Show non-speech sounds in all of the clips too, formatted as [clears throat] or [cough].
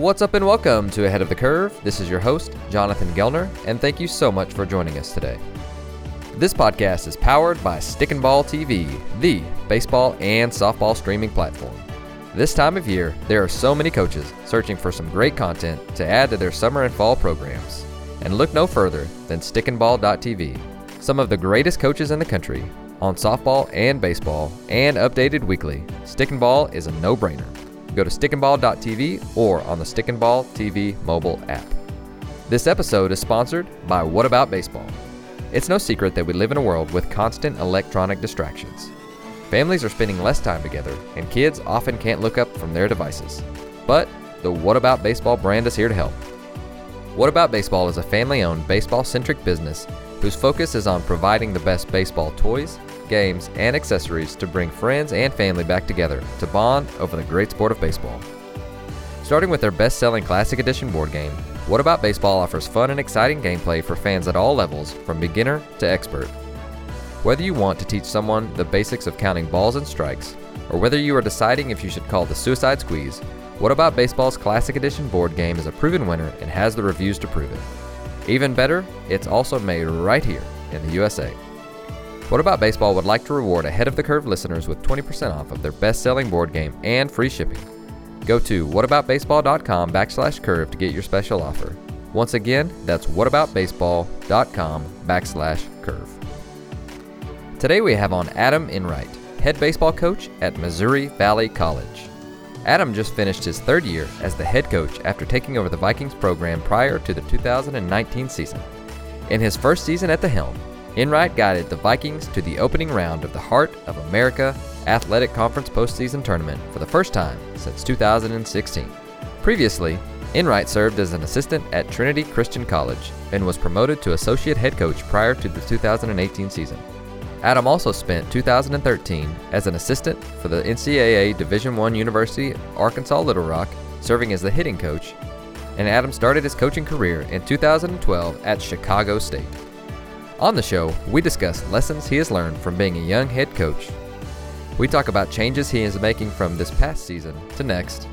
What's up and welcome to Ahead of the Curve. This is your host, Jonathan Gelner, and thank you so much for joining us today. This podcast is powered by Stick and Ball TV, the baseball and softball streaming platform. This time of year, there are so many coaches searching for some great content to add to their summer and fall programs. And look no further than stickandball.tv. Some of the greatest coaches in the country on softball and baseball and updated weekly. Stick and Ball is a no-brainer. Go to stickandball.tv or on the Stick and Ball TV mobile app. This episode is sponsored by What About Baseball. It's no secret that we live in a world with constant electronic distractions. Families are spending less time together, and kids often can't look up from their devices. But the What About Baseball brand is here to help. What About Baseball is a family owned baseball centric business whose focus is on providing the best baseball toys, games, and accessories to bring friends and family back together to bond over the great sport of baseball. Starting with their best selling Classic Edition board game, What About Baseball offers fun and exciting gameplay for fans at all levels, from beginner to expert. Whether you want to teach someone the basics of counting balls and strikes, or whether you are deciding if you should call the suicide squeeze, What About Baseball's Classic Edition board game is a proven winner and has the reviews to prove it. Even better, it's also made right here in the USA. What About Baseball would like to reward Ahead of the Curve listeners with 20% off of their best selling board game and free shipping. Go to whataboutbaseball.com backslash curve to get your special offer. Once again, that's whataboutbaseball.com backslash curve. Today we have on Adam Enright, head baseball coach at Missouri Valley College. Adam just finished his third year as the head coach after taking over the Vikings program prior to the 2019 season. In his first season at the helm, Enright guided the Vikings to the opening round of the Heart of America Athletic Conference postseason tournament for the first time since 2016. Previously, Enright served as an assistant at Trinity Christian College and was promoted to associate head coach prior to the 2018 season. Adam also spent 2013 as an assistant for the NCAA Division I University Arkansas Little Rock, serving as the hitting coach, and Adam started his coaching career in 2012 at Chicago State. On the show, we discuss lessons he has learned from being a young head coach. We talk about changes he is making from this past season to next,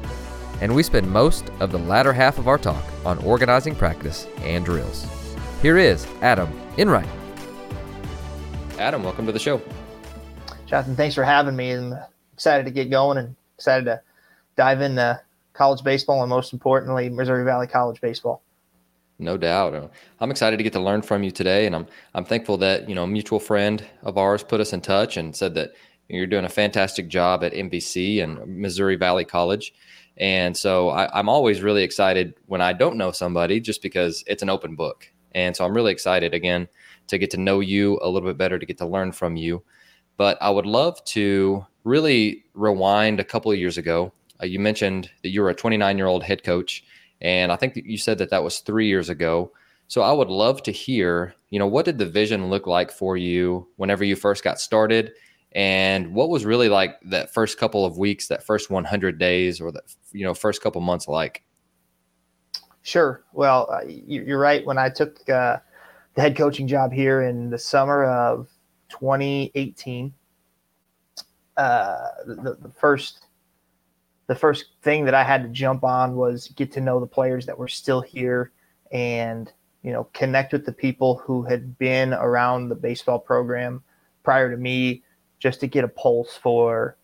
and we spend most of the latter half of our talk on organizing practice and drills. Here is Adam Enright. Adam, welcome to the show. Jonathan, thanks for having me. I'm excited to get going and excited to dive into college baseball and most importantly, Missouri Valley College baseball. No doubt. I'm excited to get to learn from you today, and I'm I'm thankful that you know a mutual friend of ours put us in touch and said that you're doing a fantastic job at MVC and Missouri Valley College. And so I, am always really excited when I don't know somebody, just because it's an open book. And so I'm really excited again to get to know you a little bit better, to get to learn from you. But I would love to really rewind a couple of years ago. Uh, you mentioned that you were a 29 year old head coach and I think that you said that that was three years ago. So I would love to hear, you know, what did the vision look like for you whenever you first got started? And what was really like that first couple of weeks, that first 100 days, or the, you know, first couple months like? Sure. Well, uh, you're right. When I took uh, the head coaching job here in the summer of 2018, uh, the, the first the first thing that I had to jump on was get to know the players that were still here and you know connect with the people who had been around the baseball program prior to me just to get a pulse for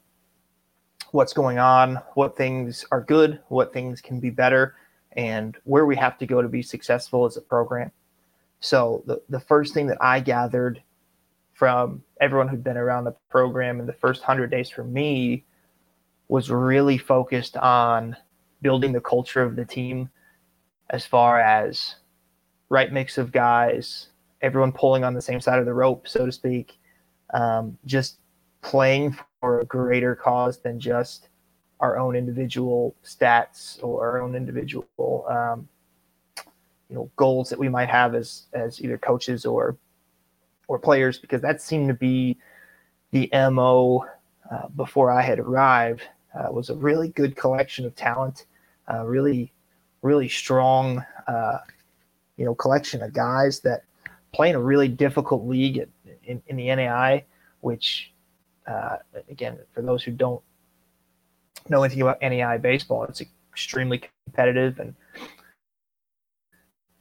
what's going on, what things are good, what things can be better, and where we have to go to be successful as a program. So the, the first thing that I gathered from everyone who'd been around the program in the first hundred days for me was really focused on building the culture of the team as far as right mix of guys, everyone pulling on the same side of the rope, so to speak, um, just playing for a greater cause than just our own individual stats or our own individual um, you know goals that we might have as as either coaches or or players because that seemed to be the mo uh, before I had arrived uh, was a really good collection of talent, uh, really, really strong, uh, you know, collection of guys that play in a really difficult league at, in, in the NAIA, which, uh, again, for those who don't know anything about NAIA baseball, it's extremely competitive. And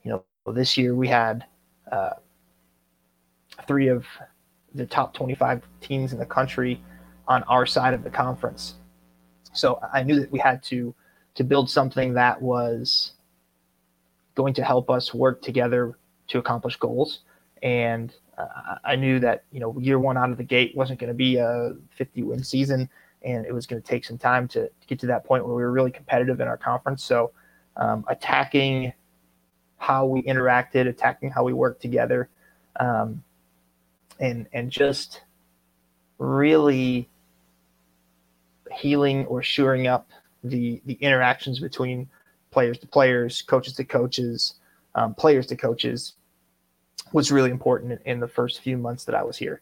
you know, this year we had three of the top 25 teams in the country on our side of the conference. So I knew that we had to to build something that was going to help us work together to accomplish goals. And uh, I knew that you know year one out of the gate wasn't going to be a 50 win season, and it was going to take some time to, to, get to that point where we were really competitive in our conference. So um, attacking how we interacted, attacking how we worked together, um, and and just really healing or shoring up the the interactions between players to players, coaches to coaches, um, players to coaches was really important in, in the first few months that I was here.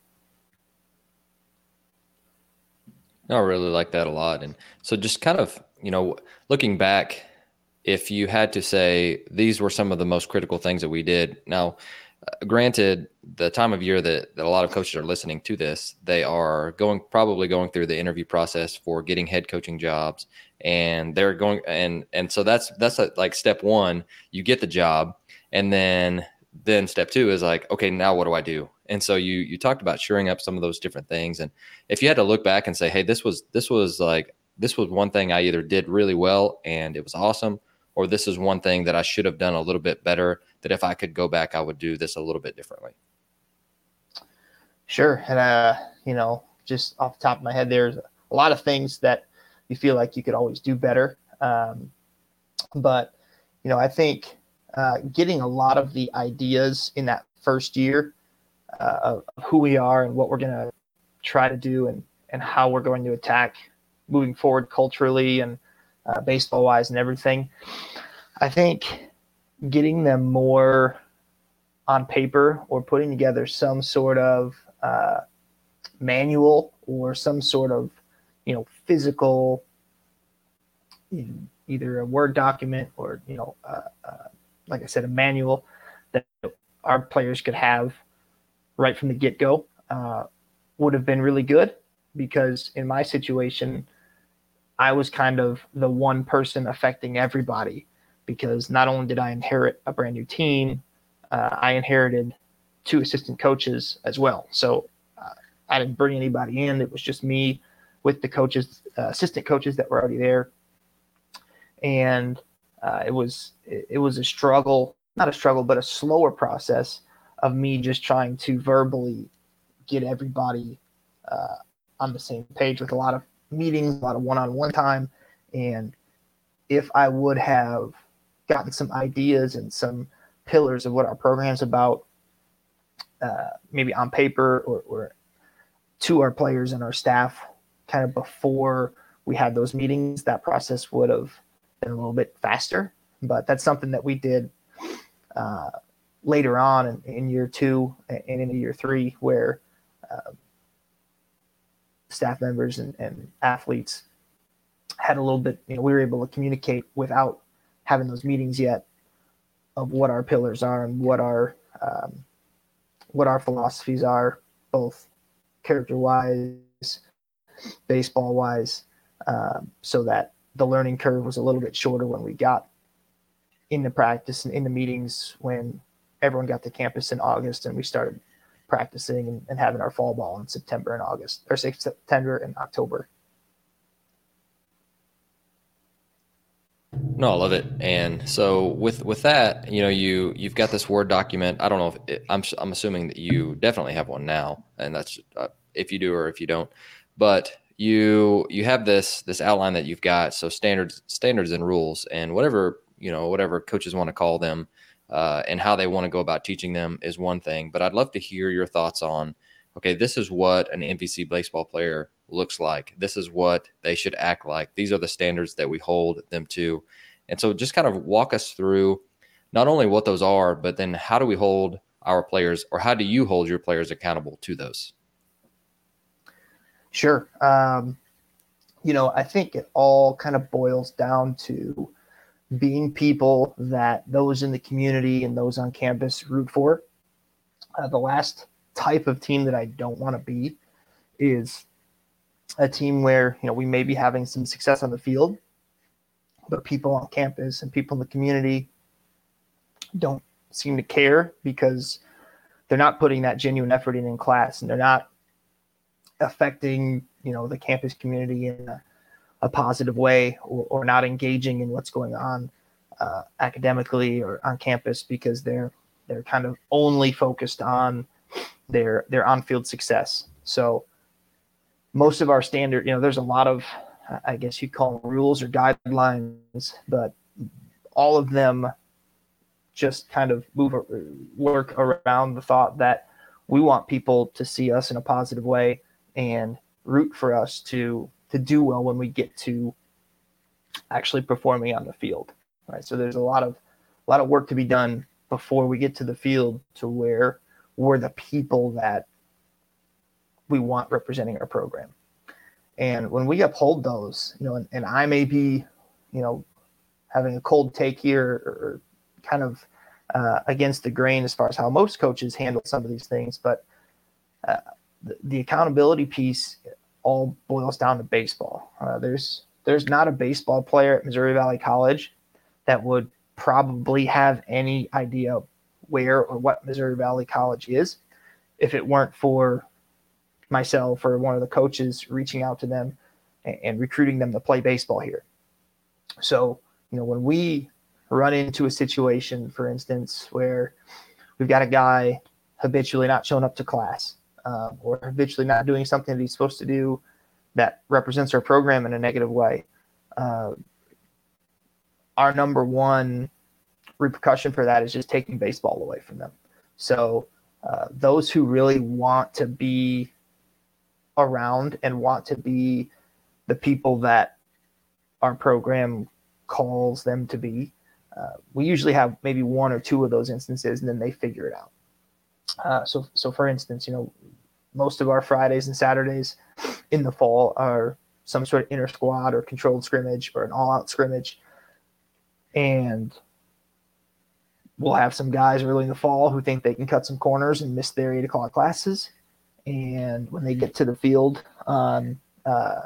I really like that a lot. And so, just kind of, you know, looking back, if you had to say these were some of the most critical things that we did. Now, granted, the time of year that, that a lot of coaches are listening to this, they are going probably going through the interview process for getting head coaching jobs, and they're going and and so that's that's a, like step one. You get the job, and then then step two is like, okay, now what do I do? And so you you talked about shoring up some of those different things, and if you had to look back and say, hey, this was this was like this was one thing I either did really well and it was awesome, or this is one thing that I should have done a little bit better. That if I could go back, I would do this a little bit differently. Sure, and uh, you know, just off the top of my head, there's a lot of things that you feel like you could always do better. Um, but you know, I think uh, getting a lot of the ideas in that first year uh, of, who we are and what we're going to try to do and, and how we're going to attack moving forward culturally and uh, baseball wise and everything. I think getting them more on paper or putting together some sort of uh, manual or some sort of you know physical either a word document or you know uh, uh, like I said, a manual that our players could have right from the get go uh, would have been really good because in my situation, I was kind of the one person affecting everybody because not only did I inherit a brand new team, uh, I inherited two assistant coaches as well. So uh, I didn't bring anybody in. It was just me with the coaches, uh, assistant coaches that were already there. And uh, it was it, it was a struggle, not a struggle, but a slower process of me just trying to verbally get everybody uh, on the same page with a lot of meetings, a lot of one-on-one time, and if I would have gotten some ideas and some pillars of what our program's about, uh, maybe on paper or, or to our players and our staff, kind of before we had those meetings, that process would have been a little bit faster. But that's something that we did uh, later on in, in, year two and into year three, where uh, staff members and, and athletes had a little bit, you know, we were able to communicate without having those meetings yet of what our pillars are and what our um, what our philosophies are, both character wise, baseball wise, um, so that the learning curve was a little bit shorter when we got into practice and into meetings when everyone got to campus in August and we started practicing and, and having our fall ball in September and August or September and October. No, I love it. And so with with that, you know, you you've got this Word document. I don't know if it, I'm I'm assuming that you definitely have one now, and that's uh, if you do or if you don't. But you you have this this outline that you've got so standards standards and rules and whatever you know whatever coaches want to call them uh, and how they want to go about teaching them is one thing but i'd love to hear your thoughts on okay this is what an mvc baseball player looks like. This is what they should act like. These are the standards that we hold them to. And so just kind of walk us through not only what those are but then how do we hold our players or how do you hold your players accountable to those? Sure. Um, you know, I think it all kind of boils down to being people that those in the community and those on campus root for. Uh, the last type of team that I don't want to be is a team where, you know, we may be having some success on the field, but people on campus and people in the community don't seem to care because they're not putting that genuine effort in in class and they're not affecting you know the campus community in a, a positive way or, or, not engaging in what's going on uh, academically or on campus because they're they're kind of only focused on their their on-field success. So most of our standard you know there's a lot of i guess you'd call them rules or guidelines but all of them just kind of move work around the thought that we want people to see us in a positive way and root for us to to do well when we get to actually performing on the field right? So there's a lot of a lot of work to be done before we get to the field to where we're the people that we want representing our program. And when we uphold those you know and, and i may be you know having a cold take here or kind of uh, against the grain as far as how most coaches handle some of these things but uh, the, the accountability piece all boils down to baseball. Uh, there's there's not a baseball player at Missouri Valley College that would probably have any idea where or what Missouri Valley College is if it weren't for myself or one of the coaches reaching out to them and, and recruiting them to play baseball here. So, you know, when we run into a situation, for instance, where we've got a guy habitually not showing up to class um, or habitually not doing something that he's supposed to do that represents our program in a negative way. Uh, our number one repercussion for that is just taking baseball away from them. So uh, those who really want to be around and want to be the people that our program calls them to be, uh, we usually have maybe one or two of those instances, and then they figure it out. Uh, so, so for instance, you know, most of our Fridays and Saturdays in the fall are some sort of inter squad or controlled scrimmage or an all out scrimmage. And we'll have some guys early in the fall who think they can cut some corners and miss their eight o'clock classes. And when they get to the field on, uh,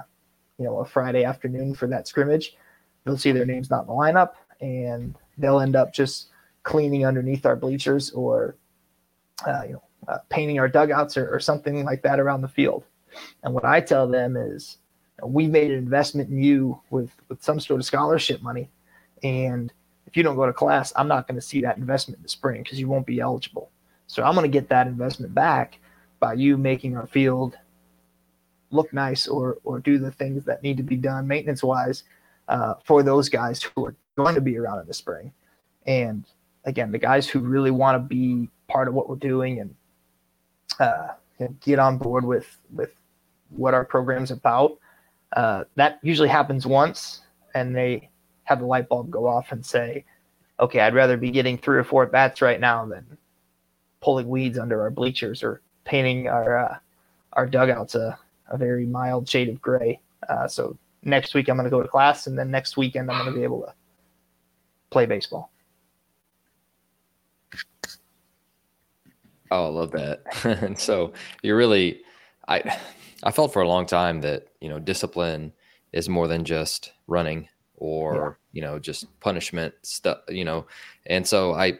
you know, a Friday afternoon for that scrimmage, they'll see their names not in the lineup and they'll end up just cleaning underneath our bleachers or, uh, you know, uh, painting our dugouts or, or, something like that around the field. And what I tell them is, we made an investment in you with with some sort of scholarship money, and if you don't go to class, I'm not going to see that investment in the spring because you won't be eligible. So I'm going to get that investment back by you making our field look nice or or do the things that need to be done maintenance wise uh, for those guys who are going to be around in the spring. And again, the guys who really want to be part of what we're doing and uh, get on board with with what our program's about. Uh, that usually happens once, and they have the light bulb go off and say, "Okay, I'd rather be getting three or four bats right now than pulling weeds under our bleachers or painting our uh, our dugouts a, a very mild shade of gray." Uh, so next week I'm going to go to class, and then next weekend I'm going to be able to play baseball. Oh, I love that. [laughs] and so you're really, I, I felt for a long time that you know discipline is more than just running or yeah. you know just punishment stuff. You know, and so I,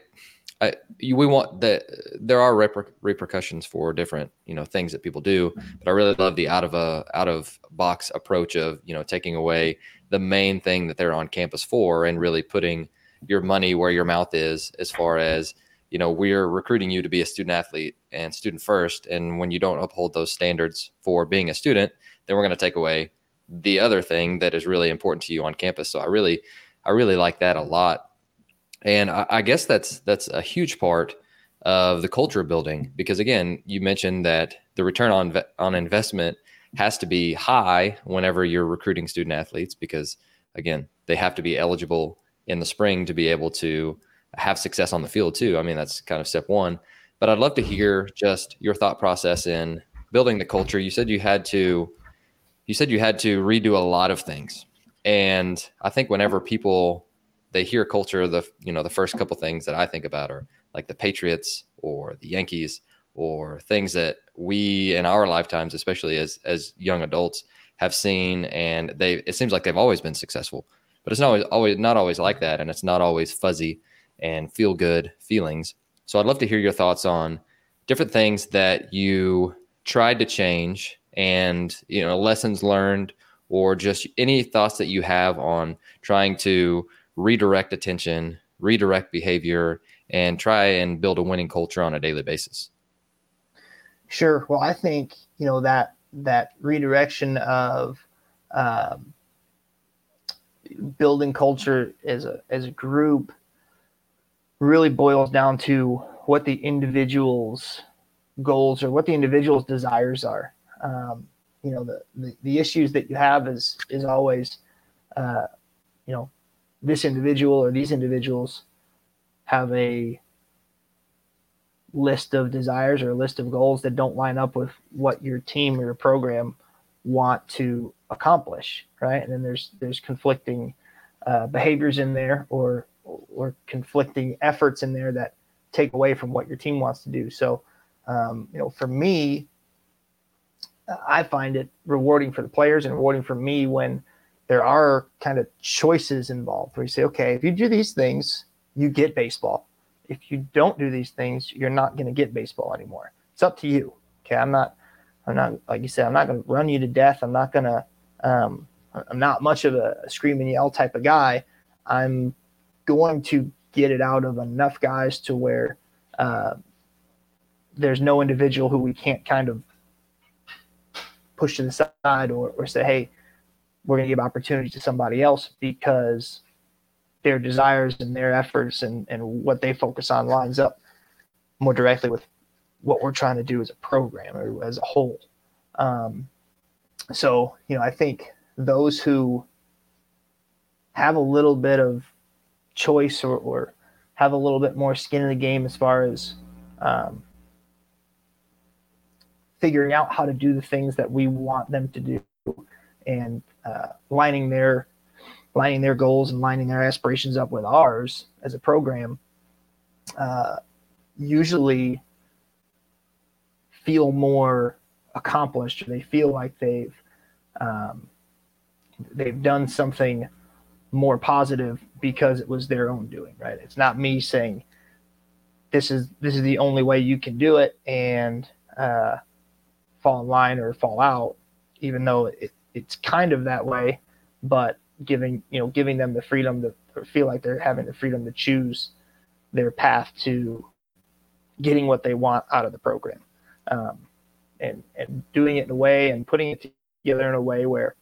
I we want that there are reper- repercussions for different you know things that people do, but I really love the out of a out of box approach of you know taking away the main thing that they're on campus for and really putting your money where your mouth is as far as you know we're recruiting you to be a student athlete and student first and when you don't uphold those standards for being a student then we're going to take away the other thing that is really important to you on campus. So i really i really like that a lot. And i, I guess that's that's a huge part of the culture building because again you mentioned that the return on on investment has to be high whenever you're recruiting student athletes because again they have to be eligible in the spring to be able to have success on the field too. I mean, that's kind of step one. But I'd love to hear just your thought process in building the culture. You said you had to, you said you had to redo a lot of things, and I think whenever people they hear culture, the you know the first couple things that I think about are like the Patriots or the Yankees or things that we in our lifetimes, especially as as young adults, have seen, and they it seems like they've always been successful. but it's not always, always not always like that, and it's not always fuzzy and feel good feelings. So I'd love to hear your thoughts on different things that you tried to change and you know lessons learned or just any thoughts that you have on trying to redirect attention, redirect behavior, and try and build a winning culture on a daily basis? Sure. Well, I think you know that that redirection of um, building culture as a as a group really boils down to what the individual's goals or what the individual's desires are. Um, you know, the, the, the issues that you have is is always, uh, you know, this individual or these individuals have a list of desires or a list of goals that don't line up with what your team or your program want to accomplish, right? And then there's there's conflicting uh, behaviors in there or or conflicting efforts in there that take away from what your team wants to do. So, um, you know, for me, I find it rewarding for the players and rewarding for me when there are kind of choices involved where you say, okay, if you do these things, you get baseball. If you don't do these things, you're not going to get baseball anymore. It's up to you. Okay. I'm not, I'm not, like you said, I'm not going to run you to death. I'm not going to, um, I'm not much of a scream and yell type of guy. I'm going to get it out of enough guys to where uh, there's no individual who we can't kind of push to the side or, or say, hey, we're going to give opportunity to somebody else because their desires and their efforts and, and what they focus on lines up more directly with what we're trying to do as a program or as a whole. Um, so, you know, I think those who have a little bit of choice or, or have a little bit more skin in the game as far as um, figuring out how to do the things that we want them to do and uh, lining their lining their goals and lining their aspirations up with ours as a program uh, usually feel more accomplished. Or they feel like they've um, they've done something more positive because it was their own doing right? It's not me saying this is this is the only way you can do it and uh, fall in line or fall out, even though it, it's kind of that way, but giving you know giving them the freedom to feel like they're having the freedom to choose their path to getting what they want out of the program, um, and and doing it in a way and putting it together in a way where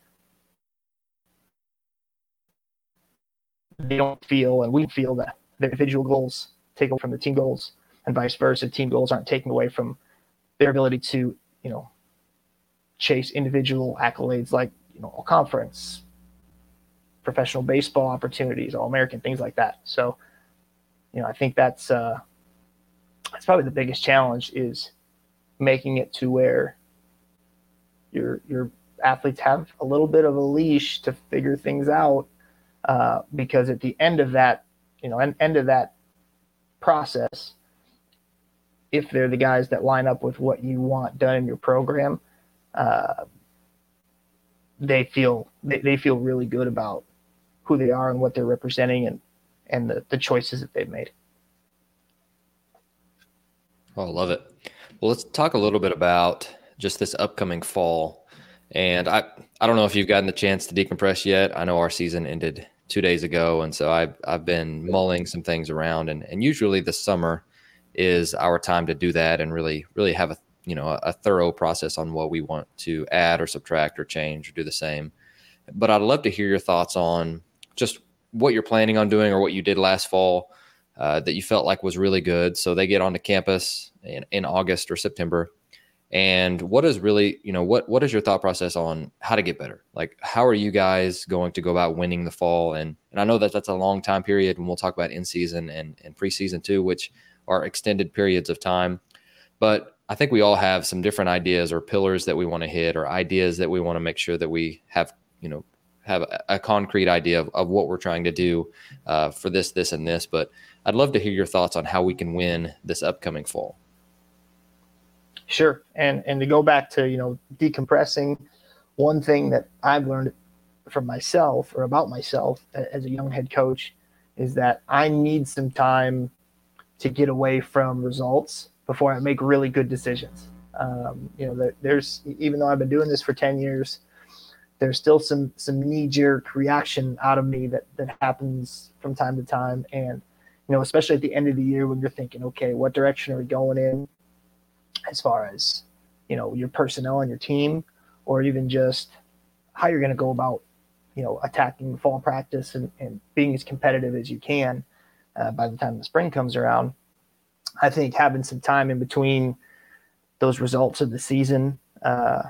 they don't feel and we feel that their individual goals take away from the team goals and vice versa. Team goals aren't taken away from their ability to you know chase individual accolades like you know all conference, professional baseball opportunities, all American things like that. So, you know, I think that's uh, that's probably the biggest challenge is making it to where your your athletes have a little bit of a leash to figure things out uh, because at the end of that, you know, end of that process, if they're the guys that line up with what you want done in your program, uh, they feel they, they feel really good about who they are and what they're representing and and the, the choices that they've made. Oh, I love it. Well, let's talk a little bit about just this upcoming fall. And I, I don't know if you've gotten the chance to decompress yet. I know our season ended two days ago, and so I've I've been mulling some things around. And and usually the summer is our time to do that and really really have a you know a, a thorough process on what we want to add or subtract or change or do the same. But I'd love to hear your thoughts on just what you're planning on doing or what you did last fall uh, that you felt like was really good. So they get onto campus in, in August or September. And what is really, you know, what what is your thought process on how to get better? Like, how are you guys going to go about winning the fall? And and I know that that's a long time period, and we'll talk about in season and and preseason too, which are extended periods of time. But I think we all have some different ideas or pillars that we want to hit or ideas that we want to make sure that we have, you know, have a, concrete idea of, of, what we're trying to do uh, for this, this, and this. But I'd love to hear your thoughts on how we can win this upcoming fall. Sure, and and to go back to you know decompressing, one thing that I've learned from myself or about myself as a young head coach is that I need some time to get away from results before I make really good decisions. Um, you know, there's even though I've been doing this for 10 years, there's still some some knee jerk reaction out of me that that happens from time to time, and you know, especially at the end of the year when you're thinking, okay, what direction are we going in, as far as you know your personnel and your team, or even just how you're going to go about you know attacking fall practice and, and being as competitive as you can uh, by the time the spring comes around. I think having some time in between those results of the season uh,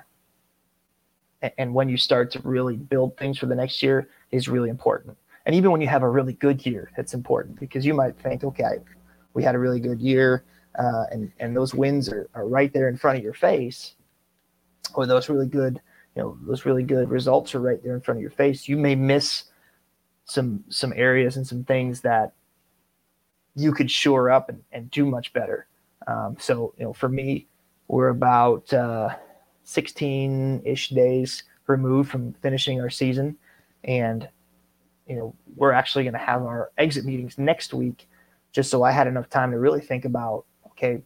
and when you start to really build things for the next year is really important. And even when you have a really good year it's important because you might think okay we had a really good year uh, and and those wins are, are right there in front of your face or those really good you know those really good results are right there in front of your face you may miss some some areas and some things that you could shore up and, and do much better. Um, so you know for me we're about uh, 16-ish days removed from finishing our season. And you know we're actually going to have our exit meetings next week just so i had enough time to really think about okay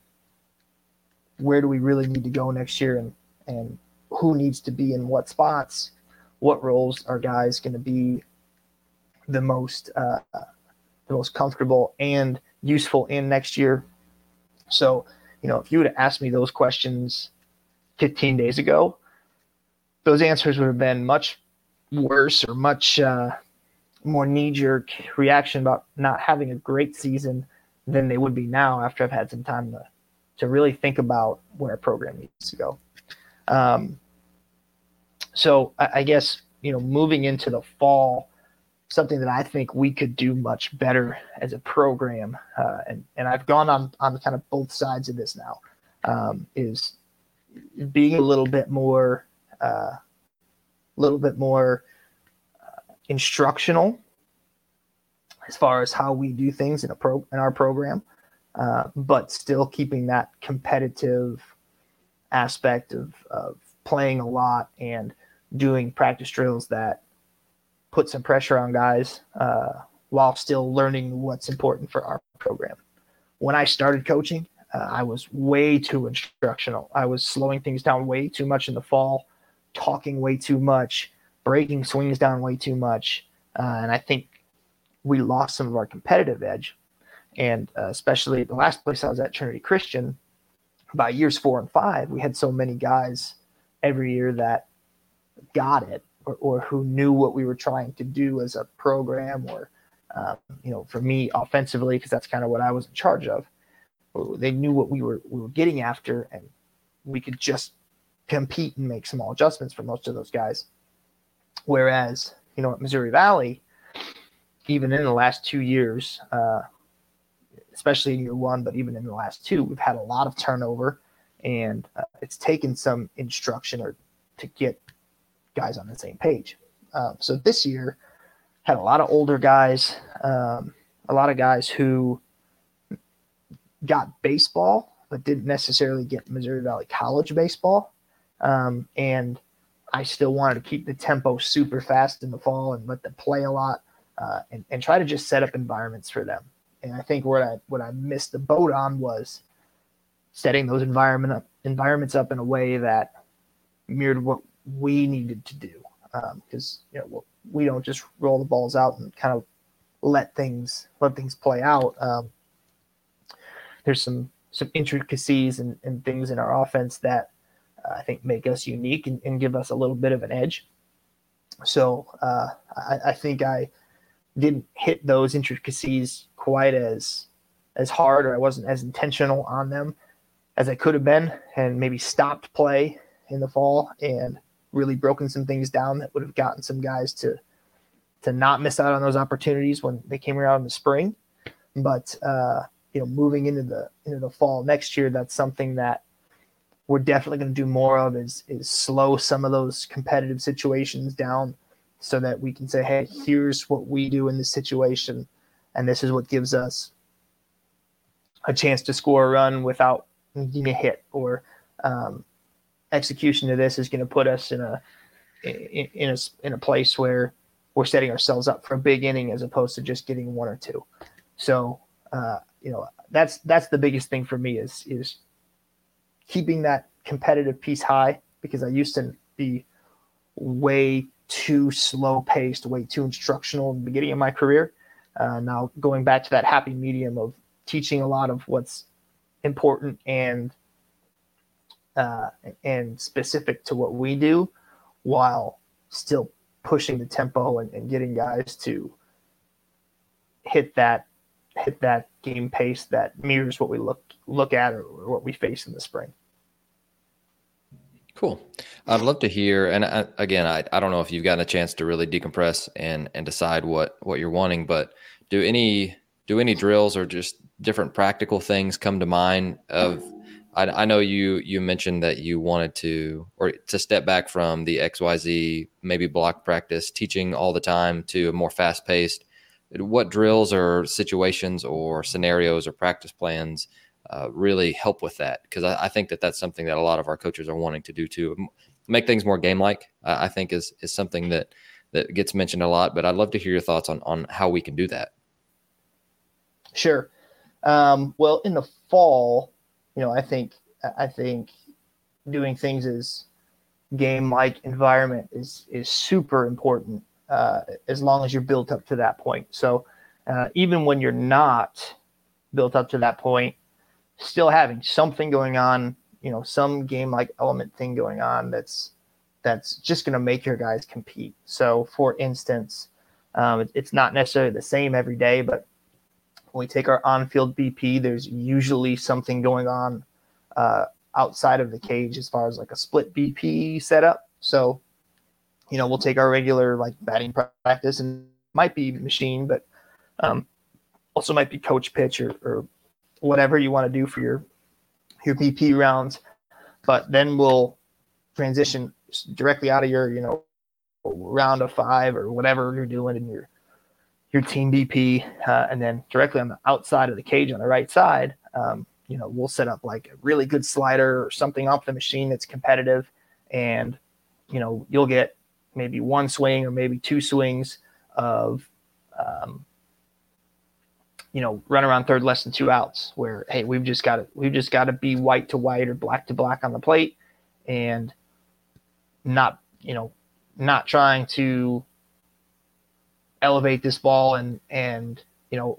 where do we really need to go next year and and who needs to be in what spots, what roles are guys going to be the most uh, the most comfortable and useful in next year. So, you know, if you would have asked me those questions 15 days ago, those answers would have been much worse or much uh, more knee jerk reaction about not having a great season than they would be now after I've had some time to, to really think about where a program needs to go. Um, so I, I guess you know moving into the fall, something that I think we could do much better as a program, uh, and and I've gone on on kind of both sides of this now, um, is being a little bit more, a uh, little bit more uh, instructional as far as how we do things in a pro in our program, uh, but still keeping that competitive aspect of, of playing a lot and doing practice drills that put some pressure on guys uh, while still learning what's important for our program. When I started coaching, uh, I was way too instructional. I was slowing things down way too much in the fall, talking way too much, breaking swings down way too much. Uh, and I think we lost some of our competitive edge. And uh, especially the last place I was at, Trinity Christian, by years four and five, we had so many guys every year that got it or, or who knew what we were trying to do as a program or, um, you know, for me offensively, because that's kind of what I was in charge of. They knew what we were we were getting after, and we could just compete and make small adjustments for most of those guys. Whereas, you know, at Missouri Valley, even in the last two years, uh, especially in year one, but even in the last two, we've had a lot of turnover, and uh, it's taken some instruction or to get guys on the same page. Um, so this year had a lot of older guys, um, a lot of guys who got baseball but didn't necessarily get Missouri Valley College baseball, um, and I still wanted to keep the tempo super fast in the fall and let them play a lot uh, and, and try to just set up environments for them. And I think what I what I missed the boat on was setting those environment up, environments up in a way that mirrored what we needed to do. Because um, you know we don't just roll the balls out and kind of let things let things play out. Um, there's some some intricacies and, and things in our offense that uh, I think make us unique and, and, give us a little bit of an edge. So uh, I, I, think I didn't hit those intricacies quite as as hard or I wasn't as intentional on them as I could have been and maybe stopped play in the fall and really broken some things down that would have gotten some guys to to not miss out on those opportunities when they came around in the spring. But uh, you know, moving into the into the fall next year, that's something that we're definitely going to do more of is is slow some of those competitive situations down so that we can say, hey, here's what we do in this situation and this is what gives us a chance to score a run without getting a hit or um, execution of this is going to put us in a in, in a in a place where we're setting ourselves up for a big inning as opposed to just getting one or two. So uh, you know that's that's the biggest thing for me is is keeping that competitive piece high because I used to be way too slow paced, way too instructional in the beginning of my career. Uh, now going back to that happy medium of teaching a lot of what's important and uh, and specific to what we do, while still pushing the tempo and, and getting guys to hit that hit that game pace that mirrors what we look look at or, or what we face in the spring. Cool. I'd love to hear. And I, again, I, I don't know if you've gotten a chance to really decompress and and decide what what you're wanting, but do any do any drills or just different practical things come to mind of I, I know you you mentioned that you wanted to or to step back from the XYZ maybe block practice teaching all the time to a more fast paced what drills or situations or scenarios or practice plans uh, really help with that because I, I, think that that's something that a lot of our coaches are wanting to do too. Make things more game like. Uh, I think is is something that that gets mentioned a lot. But I'd love to hear your thoughts on on how we can do that. Sure. Um, well, in the fall, you know, I think I think doing things as game like environment is is super important uh, as long as you're built up to that point. So uh, even when you're not built up to that point, still having something going on, you know, some game like element thing going on that's that's just going to make your guys compete. So, for instance, um, it's not necessarily the same every day, but when we take our on-field BP, there's usually something going on uh, outside of the cage as far as like a split BP setup. So, you know, we'll take our regular like batting practice and might be machine, but um, also might be coach pitch or, or whatever you want to do for your your BP rounds, but then we'll transition directly out of your you know round of five or whatever you're doing in your your team BP, uh, and then directly on the outside of the cage on the right side, um, you know, we'll set up like a really good slider or something off the machine that's competitive, and you know, you'll get maybe one swing or maybe two swings of um, you know, run around third less than two outs where, hey, we've just got to, we've just got to be white to white or black to black on the plate and not, you know, not trying to elevate this ball and, and, you know,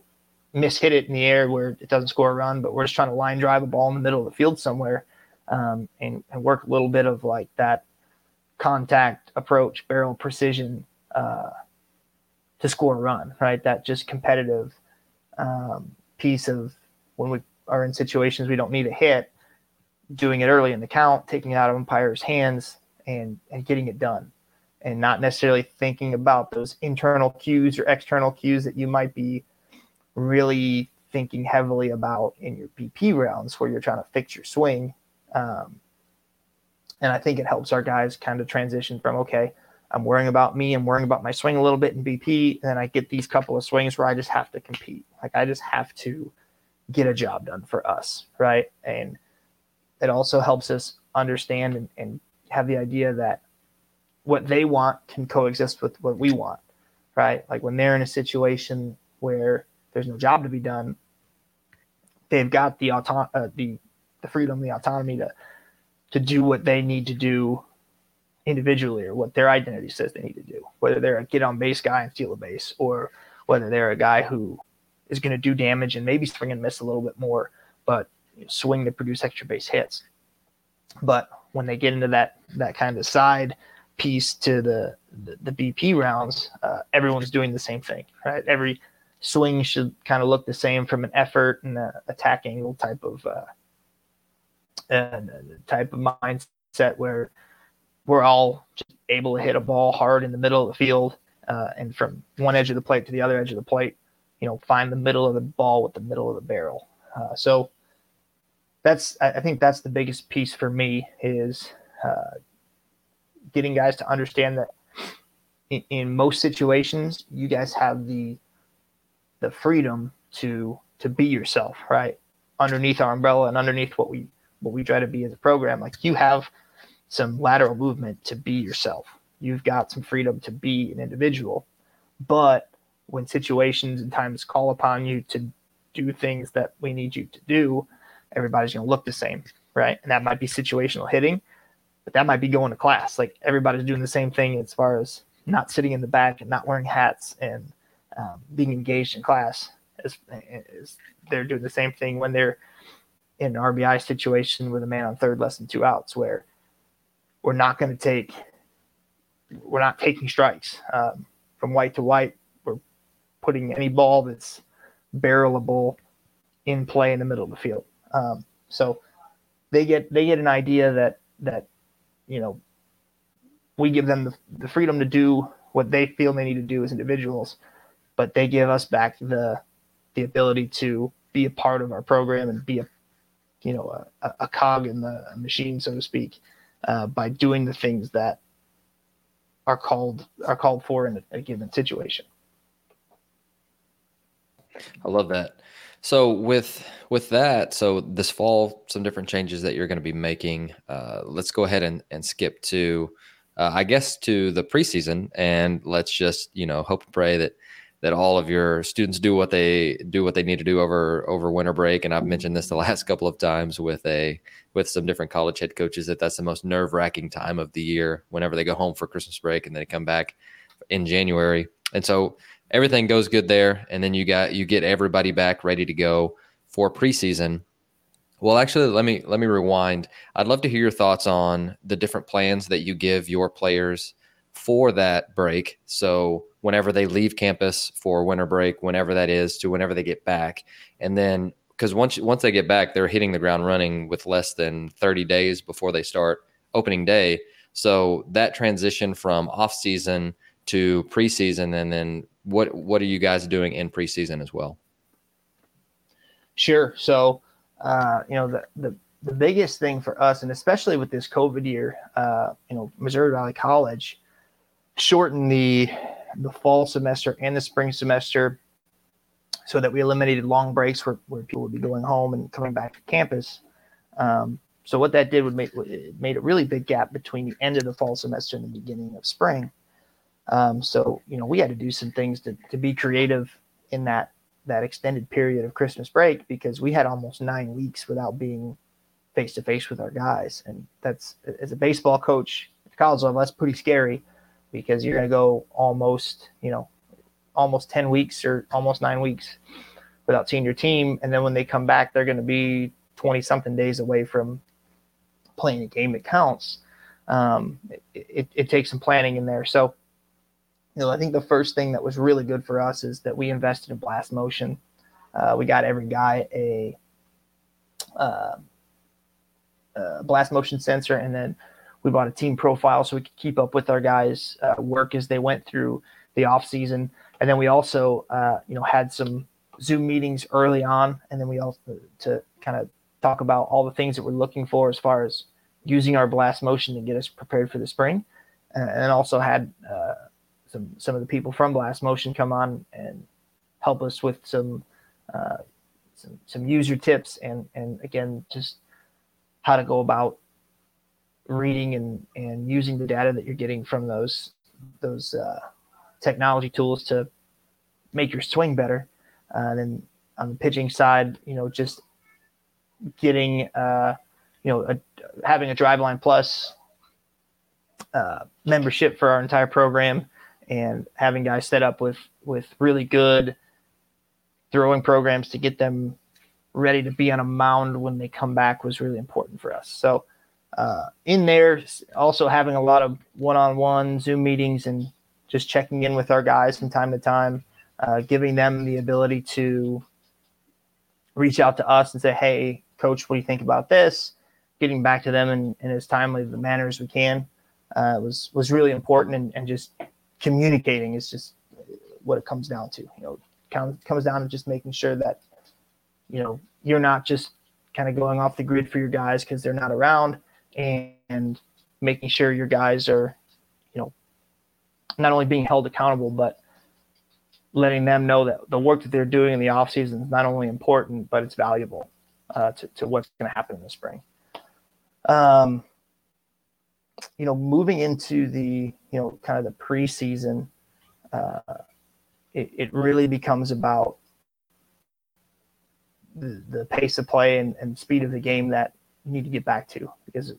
miss hit it in the air where it doesn't score a run, but we're just trying to line drive a ball in the middle of the field somewhere um, and, and work a little bit of like that contact approach, barrel precision uh, to score a run, right? That just competitive um, piece of when we are in situations we don't need a hit, doing it early in the count, taking it out of umpire's hands, and and getting it done, and not necessarily thinking about those internal cues or external cues that you might be really thinking heavily about in your BP rounds where you're trying to fix your swing. Um, and I think it helps our guys kind of transition from okay, I'm worrying about me. I'm worrying about my swing a little bit in BP. And then I get these couple of swings where I just have to compete. Like I just have to get a job done for us. Right. And it also helps us understand and, and have the idea that what they want can coexist with what we want. Right. Like when they're in a situation where there's no job to be done, they've got the auto- uh, the the freedom, the autonomy to to do what they need to do individually or what their identity says they need to do, whether they're a get on base guy and steal a base, or whether they're a guy who is going to do damage and maybe swing and miss a little bit more, but swing to produce extra base hits. But when they get into that that kind of side piece to the the, the BP rounds, uh, everyone's doing the same thing, right? Every swing should kind of look the same from an effort and a attack angle type of uh, and type of mindset where we're all just able to hit a ball hard in the middle of the field uh, and from one edge of the plate to the other edge of the plate, you know, find the middle of the ball with the middle of the barrel. Uh, so that's, I think that's the biggest piece for me is uh, getting guys to understand that in, in most situations, you guys have the, the freedom to, to be yourself, right? Underneath our umbrella and underneath what we, what we try to be as a program. Like you have, some lateral movement to be yourself. you've got some freedom to be an individual. But when situations and times call upon you to do things that we need you to do, everybody's going to look the same, right? And that might be situational hitting, but that might be going to class. Like everybody's doing the same thing as far as not sitting in the back and not wearing hats and um, being engaged in class. As, as they're doing the same thing when they're in an RBI situation with a man on third, less than two outs, where we're not going to take, we're not taking strikes um, from white to white. We're putting any ball that's barrelable in play in the middle of the field. Um, so they get they get an idea that that you know we give them the, the freedom to do what they feel they need to do as individuals, but they give us back the the ability to be a part of our program and be a you know a, a cog in the machine, so to speak, uh, by doing the things that are called are called for in a, a given situation. I love that. So with with that, so this fall, some different changes that you're going to be making. Uh, let's go ahead and, and skip to, uh, I guess, to the preseason, and let's just you know hope and pray that that all of your students do what they do what they need to do over over winter break. And I've mm-hmm. mentioned this the [laughs] last couple of times with a with some different college head coaches that that's the most nerve wracking time of the year whenever they go home for Christmas break and they come back in January. And so everything goes good there, and then you got you get everybody back ready to go for preseason. Well, actually, let me let me rewind. I'd love to hear your thoughts on the different plans that you give your players for that break. So whenever they leave campus for winter break, whenever that is, to whenever they get back, and then because once once they get back, they're hitting the ground running with less than 30 days before they start opening day. So that transition from off season to preseason, and then what what are you guys doing in preseason as well? Sure. So, uh, you know, the, the the biggest thing for us, and especially with this COVID year, uh, you know, Missouri Valley College shortened the the fall semester and the spring semester so that we eliminated long breaks where, where people would be going home and coming back to campus. Um, so what that did would make it made a really big gap between the end of the fall semester and the beginning of spring. Um, so you know we had to do some things to, to be creative in that that extended period of Christmas break because we had almost nine weeks without being face to face with our guys, and that's as a baseball coach at the college level that's pretty scary because you're going to go almost you know almost ten weeks or almost nine weeks without seeing your team, and then when they come back, they're going to be twenty something days away from playing a game that counts. Um, it, it, it takes some planning in there, so you know, I think the first thing that was really good for us is that we invested in blast motion. Uh, we got every guy a, uh, a, blast motion sensor, and then we bought a team profile so we could keep up with our guys' uh, work as they went through the off season. And then we also, uh, you know, had some Zoom meetings early on, and then we also to kind of talk about all the things that we're looking for as far as using our blast motion to get us prepared for the spring, and also had uh, some some of the people from Blast Motion come on and help us with some uh, some some user tips and and again just how to go about reading and and using the data that you're getting from those those uh, technology tools to make your swing better. Uh, and then on the pitching side, you know, just getting uh, you know a, having a Driveline Plus uh, membership for our entire program and having guys set up with with really good throwing programs to get them ready to be on a mound when they come back was really important for us. So uh, in there, also having a lot of one-on-one Zoom meetings and just checking in with our guys from time to time, uh, giving them the ability to reach out to us and say, "Hey, coach, what do you think about this?" Getting back to them in, in as timely a manner as we can uh, was was really important, and, and just communicating is just what it comes down to. You know, comes down to just making sure that you know you're not just kind of going off the grid for your guys because they're not around, and, making sure your guys are, you know, not only being held accountable but letting them know that the work that they're doing in the off season is not only important but it's valuable uh, to, to what's going to happen in the spring. Um, you know, moving into the, you know, kind of the preseason, uh, it, it really becomes about the, the pace of play and, and speed of the game that need to get back to because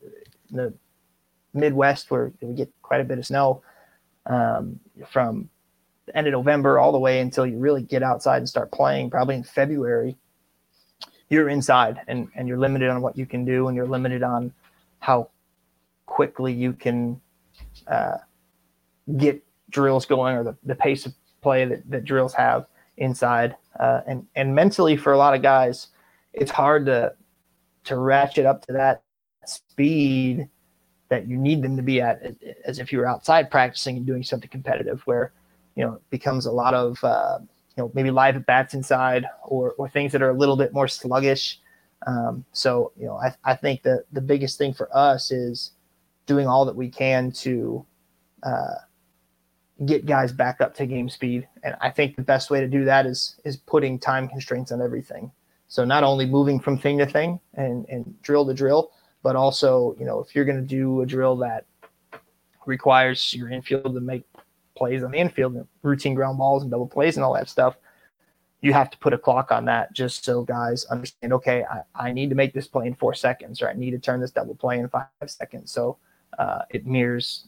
the Midwest where we get quite a bit of snow um, from the end of November all the way until you really get outside and start playing, probably in February, you're inside and, and you're limited on what you can do and you're limited on how quickly you can uh, get drills going or the, the pace of play that, that drills have inside. Uh, and, and mentally for a lot of guys, it's hard to, to ratchet up to that speed that you need them to be at as if you were outside practicing and doing something competitive where you know it becomes a lot of uh, you know maybe live at bats inside or or things that are a little bit more sluggish. Um, so you know I, I think that the biggest thing for us is doing all that we can to uh, get guys back up to game speed. And i think the best way to do that is is putting time constraints on everything so not only moving from thing to thing and, and drill to drill but also, you know, if you're going to do a drill that requires your infield to make plays on the infield, and routine ground balls and double plays and all that stuff, you have to put a clock on that just so guys understand, okay, I, I need to make this play in four seconds, or I need to turn this double play in five seconds. So uh, it mirrors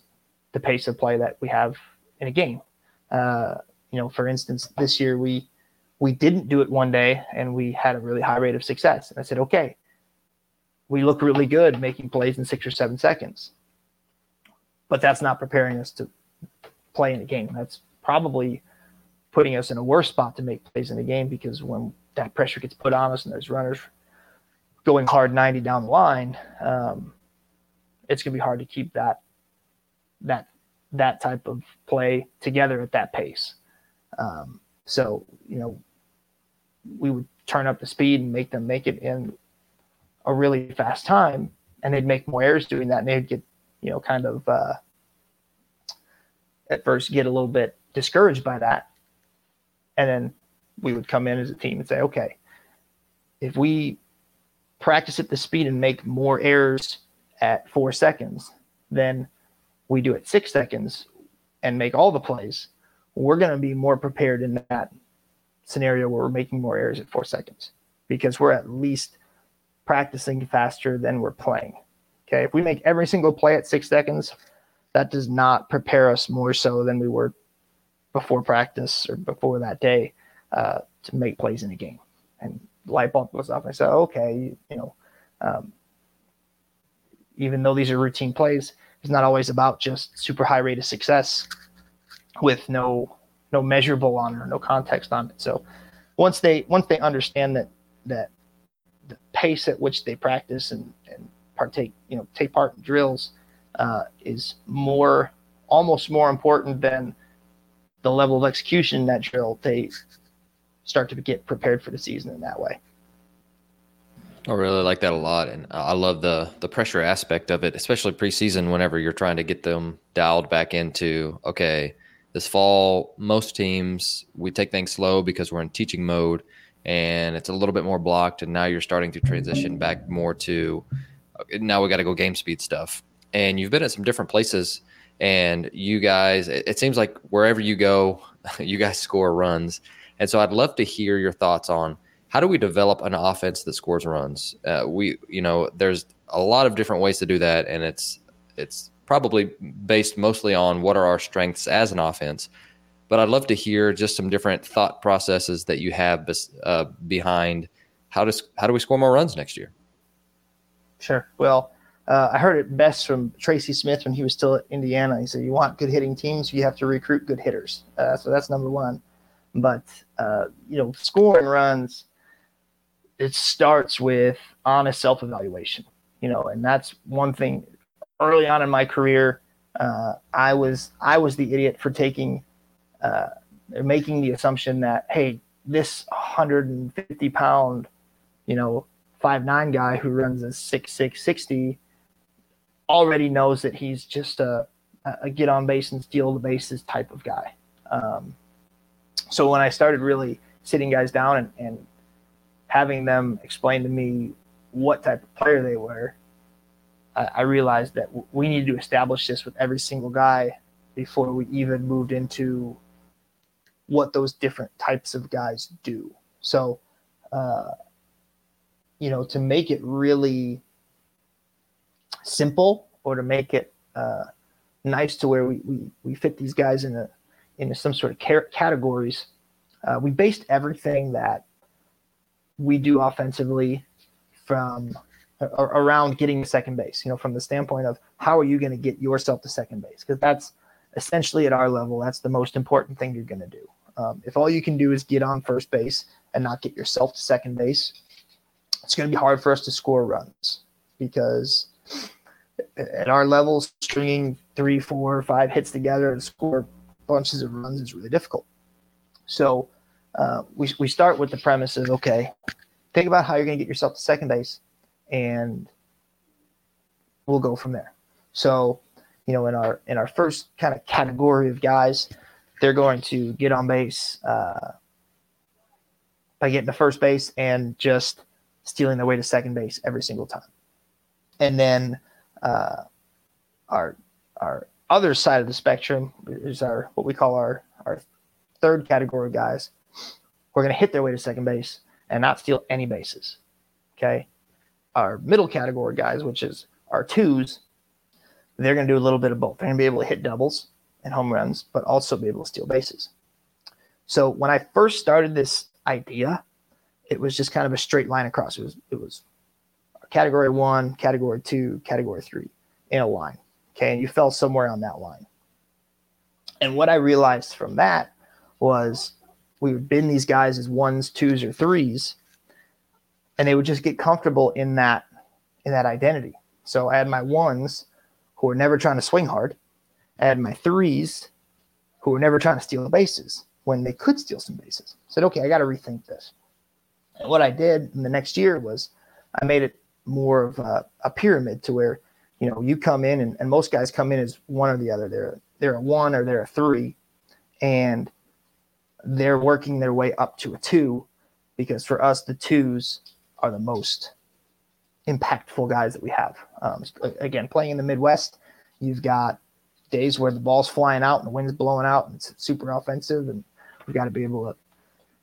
the pace of play that we have in a game. Uh, you know, for instance, this year we we didn't do it one day and we had a really high rate of success. And I said, okay, we look really good making plays in six or seven seconds. But that's not preparing us to play in a game. That's probably putting us in a worse spot to make plays in a game because when that pressure gets put on us and there's runners going hard 90 down the line, um, it's going to be hard to keep that that that type of play together at that pace. Um, so you know, we would turn up the speed and make them make it in a really fast time and they'd make more errors doing that and they'd get you know kind of uh, at first get a little bit discouraged by that. And then we would come in as a team and say okay if we practice at the speed and make more errors at four seconds then we do it six seconds and make all the plays we're going to be more prepared in that scenario where we're making more errors at four seconds because we're at least practicing faster than we're playing. Okay. If we make every single play at six seconds, that does not prepare us more so than we were before practice or before that day uh, to make plays in a game. And light bulb goes off. I said, okay, you know, um, even though these are routine plays, it's not always about just super high rate of success with no no measurable on it or no context on it. So once they once they understand that that the pace at which they practice and, and partake, you know, take part in drills uh, is more, almost more important than the level of execution in that drill. They start to get prepared for the season in that way. I really like that a lot, and I love the the pressure aspect of it, especially preseason. Whenever you're trying to get them dialed back into, okay, this fall, most teams we take things slow because we're in teaching mode, and it's a little bit more blocked and now you're starting to transition back more to now we got to go game speed stuff. And you've been at some different places and you guys it, seems like wherever you go [laughs] you guys score runs. And so i'd love to hear your thoughts on how do we develop an offense that scores runs? Uh, we you know there's a lot of different ways to do that and it's it's probably based mostly on what are our strengths as an offense but I'd love to hear just some different thought processes that you have uh, behind how does how do we score more runs next year? Sure. Well, uh, I heard it best from Tracy Smith when he was still at Indiana. He said, "You want good hitting teams, you have to recruit good hitters." Uh, so that's number one. But uh, you know, scoring runs, it starts with honest self-evaluation. You know, and that's one thing. Early on in my career, uh, I was I was the idiot for taking uh, making the assumption that hey, this 150 pound, you know, five nine guy who runs a six six sixty already knows that he's just a, a get on base and steal the bases type of guy. Um, so when I started really sitting guys down and, and having them explain to me what type of player they were, I, realized that we needed to establish this with every single guy before we even moved into what those different types of guys do. So, uh, you know, to make it really simple or to make it uh, nice to where we, we, we fit these guys in a, into some sort of categories, uh, we based everything that we do offensively from around getting to second base, you know, from the standpoint of how are you going to get yourself to second base? Because that's essentially at our level, that's the most important thing you're going to do. Um, if all you can do is get on first base and not get yourself to second base, it's going to be hard for us to score runs because at our level, stringing three, four, five hits together to score bunches of runs is really difficult. So uh, we, we start with the premise of okay, think about how you're going to get yourself to second base, and we'll go from there. So, you know, in our in our first kind of category of guys, they're going to get on base uh, by getting to first base and just stealing their way to second base every single time. And then uh, our our other side of the spectrum is our what we call our our third category of guys. We're going to hit their way to second base and not steal any bases. Okay. Our middle category guys, which is our twos, they're going to do a little bit of both. They're going to be able to hit doubles and home runs, but also be able to steal bases. So when I first started this idea, it was just kind of a straight line across. It was it was category one, category two, category three in a line. Okay, and you fell somewhere on that line. And what I realized from that was we would bin these guys as ones, twos, or threes, and they would just get comfortable in that in that identity. So I had my ones who were never trying to swing hard. I had my threes who were never trying to steal bases when they could steal some bases. I said, okay, I got to rethink this. And what I did in the next year was I made it more of a, a pyramid to where, you know, you come in and, and most guys come in as one or the other. They're they're a one or they're a three. And they're working their way up to a two because for us, the twos are the most impactful guys that we have. Um, again, playing in the Midwest, you've got days where the ball's flying out and the wind's blowing out and it's super offensive, and we've got to be able to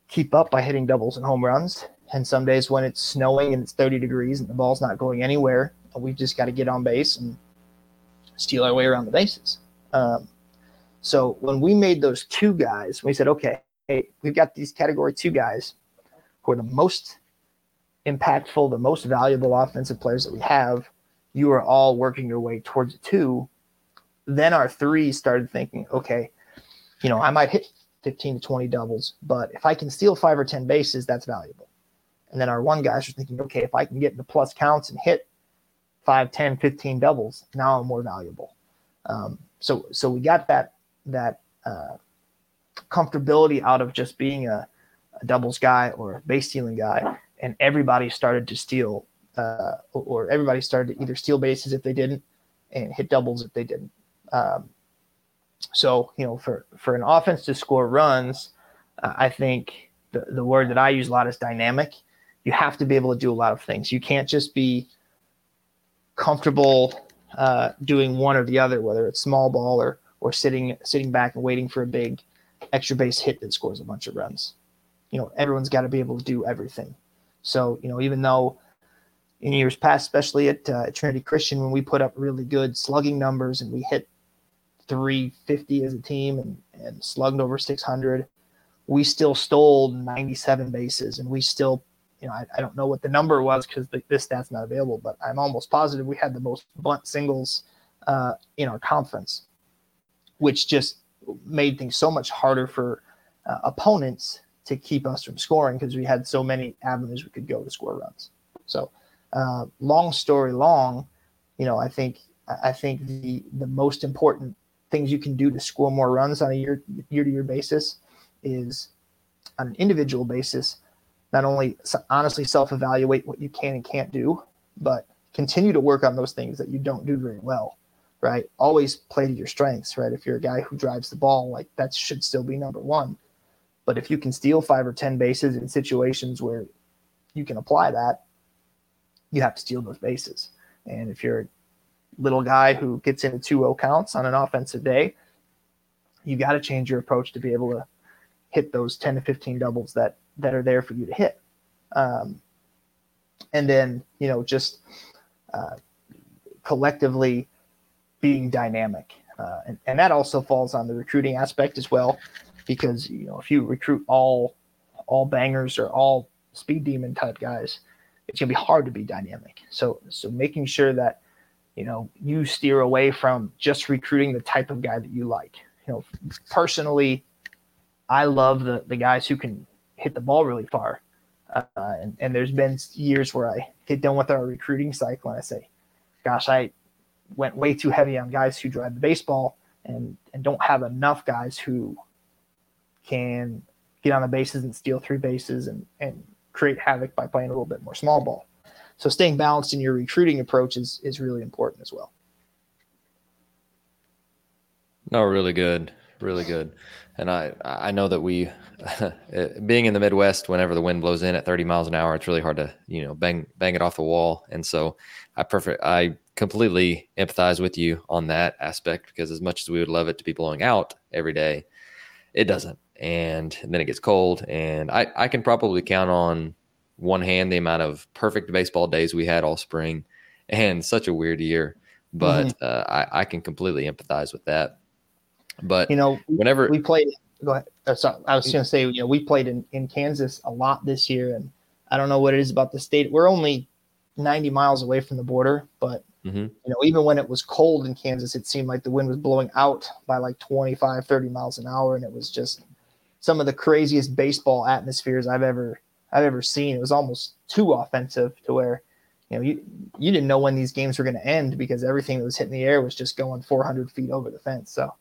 keep up by hitting doubles and home runs. And some days when it's snowing and it's 30 degrees and the ball's not going anywhere, we've just got to get on base and steal our way around the bases. Um, so when we made those two guys, we said, okay, hey, we've got these category two guys who are the most impactful, the most valuable offensive players that we have. You are all working your way towards a two. Then our three started thinking, okay, you know, I might hit 15 to 20 doubles, but if I can steal five or 10 bases, that's valuable. And then our one guys are thinking, okay, if I can get into plus counts and hit 5, 10, 15 doubles, now I'm more valuable. Um, so, so we got that, that, uh, comfortability out of just being a, a doubles guy or a base stealing guy, and everybody started to steal, uh, or everybody started to either steal bases if they didn't, and hit doubles if they didn't. Um, so you know, for for an offense to score runs, uh, I think the the word that I use a lot is dynamic. You have to be able to do a lot of things. You can't just be comfortable uh, doing one or the other, whether it's small ball or or sitting sitting back and waiting for a big extra base hit that scores a bunch of runs. You know, everyone's got to be able to do everything. So, you know, even though in years past, especially at, uh, Trinity Christian, when we put up really good slugging numbers and we hit 350 as a team and, and slugged over 600, we still stole 97 bases and we still, you know, I, I don't know what the number was because this stat's not available, but I'm almost positive we had the most bunt singles uh, in our conference, which just made things so much harder for uh, opponents to keep us from scoring because we had so many avenues we could go to score runs. So, uh, long story long, you know, I think I think the the most important things you can do to score more runs on a year year to year basis is on an individual basis, not only honestly self evaluate what you can and can't do, but continue to work on those things that you don't do very well right? Always play to your strengths, right? If you're a guy who drives the ball, like that should still be number one. But if you can steal five or 10 bases in situations where you can apply that, you have to steal those bases. And if you're a little guy who gets into 2-0 counts on an offensive day, you got to change your approach to be able to hit those 10 to 15 doubles that that are there for you to hit. Um, and then, you know, just uh, collectively being dynamic. Uh, and, and that also falls on the recruiting aspect as well, because, you know, if you recruit all, all bangers or all speed demon type guys, it's to be hard to be dynamic. So, so making sure that, you know, you steer away from just recruiting the type of guy that you like. You know, personally, I love the, the guys who can hit the ball really far. Uh, and, and there's been years where I get done with our recruiting cycle and I say, gosh, I went way too heavy on guys who drive the baseball and, and don't have enough guys who can get on the bases and steal three bases and, and create havoc by playing a little bit more small ball. So staying balanced in your recruiting approach is, is really important as well. No, really good. Really good. And I, I know that we [laughs] being in the Midwest, whenever the wind blows in at 30 miles an hour, it's really hard to, you know, bang, bang it off the wall. And so I prefer, I completely empathize with you on that aspect because as much as we would love it to be blowing out every day, it doesn't. And then it gets cold. And I, I can probably count on one hand the amount of perfect baseball days we had all spring [laughs] and such a weird year. But mm-hmm. uh, I, I can completely empathize with that. But you know, whenever we played, go ahead. Uh, sorry, I was going to say, you know, we played in, in Kansas a lot this year, and I don't know what it is about the state. We're only 90 miles away from the border, but mm-hmm. you know, even when it was cold in Kansas, it seemed like the wind was blowing out by like 25, 30 miles an hour, and it was just some of the craziest baseball atmospheres I've ever I've ever seen. It was almost too offensive to where you know you you didn't know when these games were going to end because everything that was hitting the air was just going 400 feet over the fence. So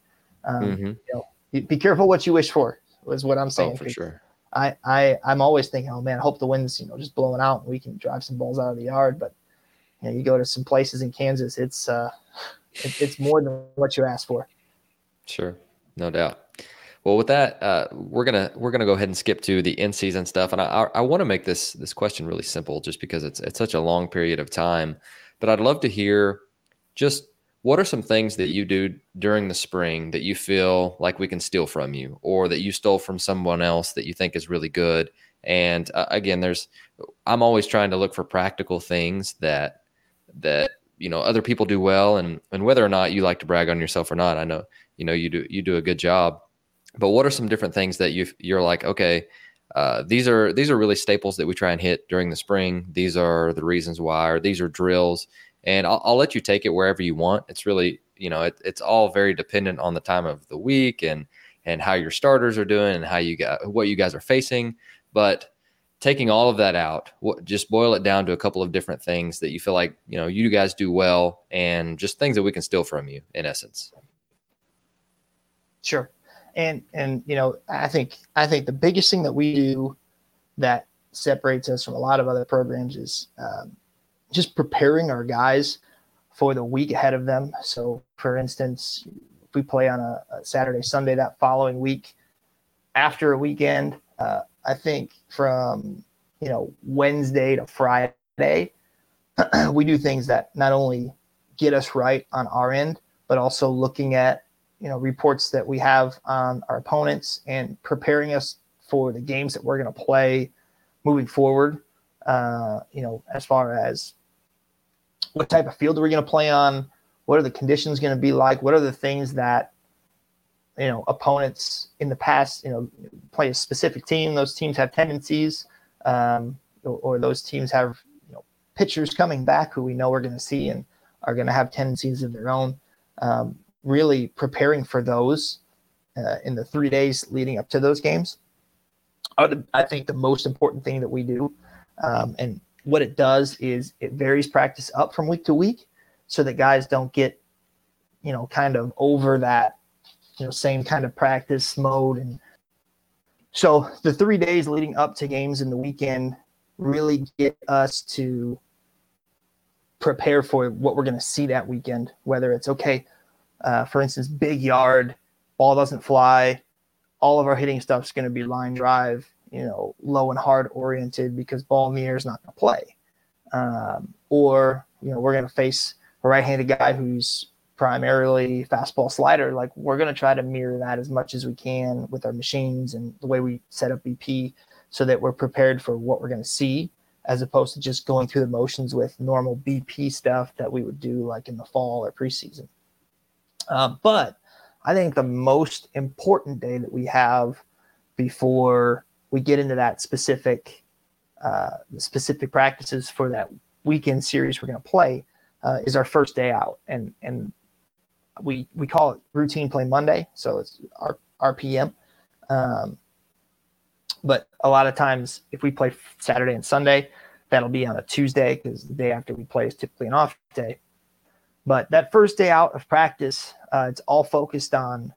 um, mm-hmm. you know, be careful what you wish for is what I'm saying. Oh, for sure. I, I I'm always thinking, oh man, I hope the wind's you know just blowing out and we can drive some balls out of the yard. But you know, you go to some places in Kansas, it's uh, it, it's more than what you ask for. Sure, no doubt. Well, with that, uh, we're gonna we're gonna go ahead and skip to the in season stuff, and I I, want to make this this question really simple, just because it's it's such a long period of time. But I'd love to hear just what are some things that you do during the spring that you feel like we can steal from you or that you stole from someone else that you think is really good and uh, again there's i'm always trying to look for practical things that that you know other people do well and and whether or not you like to brag on yourself or not i know you know you do you do a good job but what are some different things that you you're like okay uh, these are these are really staples that we try and hit during the spring these are the reasons why or these are drills and I'll, I'll, let you take it wherever you want. It's really, you know, it, it's all very dependent on the time of the week and and how your starters are doing and how you got what you guys are facing. But taking all of that out, what, just boil it down to a couple of different things that you feel like you know you guys do well, and just things that we can steal from you, in essence. Sure, and and you know, I think I think the biggest thing that we do that separates us from a lot of other programs is um, just preparing our guys for the week ahead of them. So, for instance, if we play on a, a Saturday, Sunday that following week, after a weekend, uh, I think from you know Wednesday to Friday, [clears throat] we do things that not only get us right on our end, but also looking at you know reports that we have on our opponents and preparing us for the games that we're going to play moving forward. Uh, you know, as far as what type of field are we going to play on? What are the conditions going to be like? What are the things that you know opponents in the past you know play a specific team? Those teams have tendencies, um, or, or, those teams have you know pitchers coming back who we know we're going to see and are going to have tendencies of their own. Um, really preparing for those uh, in the three days leading up to those games. I think the most important thing that we do, um, and what it does is it varies practice up from week to week so that guys don't get, you know, kind of over that, you know, same kind of practice mode. And so the three days leading up to games in the weekend really get us to prepare for what we're going to see that weekend, whether it's okay, uh, for instance, big yard, ball doesn't fly, all of our hitting stuff is going to be line drive you know, low and hard oriented because ball air is not going to play. Um, or, you know, we're going to face a right-handed guy who's primarily fastball slider, like we're going to try to mirror that as much as we can with our machines and the way we set up BP so that we're prepared for what we're going to see as opposed to just going through the motions with normal BP stuff that we would do like in the fall or preseason. Uh, but I think the most important day that we have before we get into that specific uh, specific practices for that weekend series we're going to play uh, is our first day out, and and we we call it routine play Monday, so it's our RPM. Um, but a lot of times, if we play Saturday and Sunday, that'll be on a Tuesday because the day after we play is typically an off day. But that first day out of practice, uh, it's all focused on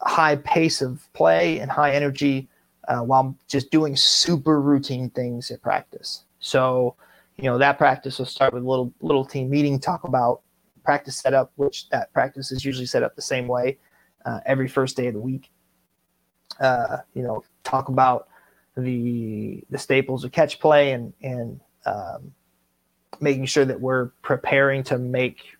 high pace of play and high energy uh, while just doing super routine things at practice. So, you know, that practice will start with a little little team meeting, talk about practice setup, which that practice is usually set up the same way uh, every first day of the week. Uh, you know, talk about the the staples of catch play and and um, making sure that we're preparing to make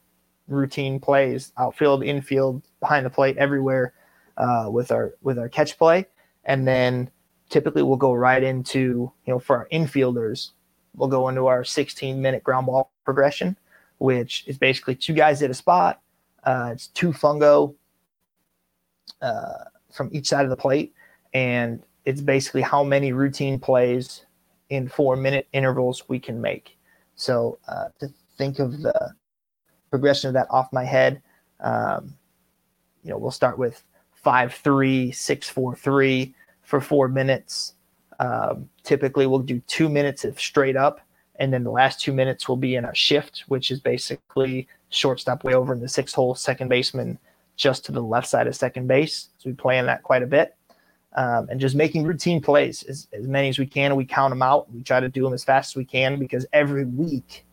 routine plays outfield, infield, behind the plate, everywhere uh, with our with our catch play, and then typically we'll go right into you know for our infielders, we'll go into our 16 minute ground ball progression, which is basically two guys at a spot. Uh, it's two fungo uh, from each side of the plate, and it's basically how many routine plays in four minute intervals we can make. So uh, to think of the progression of that off my head, um, you know, we'll start with five three six four three for four minutes. Um, typically, we'll do two minutes of straight up, and then the last two minutes will be in a shift, which is basically shortstop way over in the six hole, second baseman just to the left side of second base. So we play in that quite a bit. Um, and just making routine plays as, as many as we can. We count them out. We try to do them as fast as we can because every week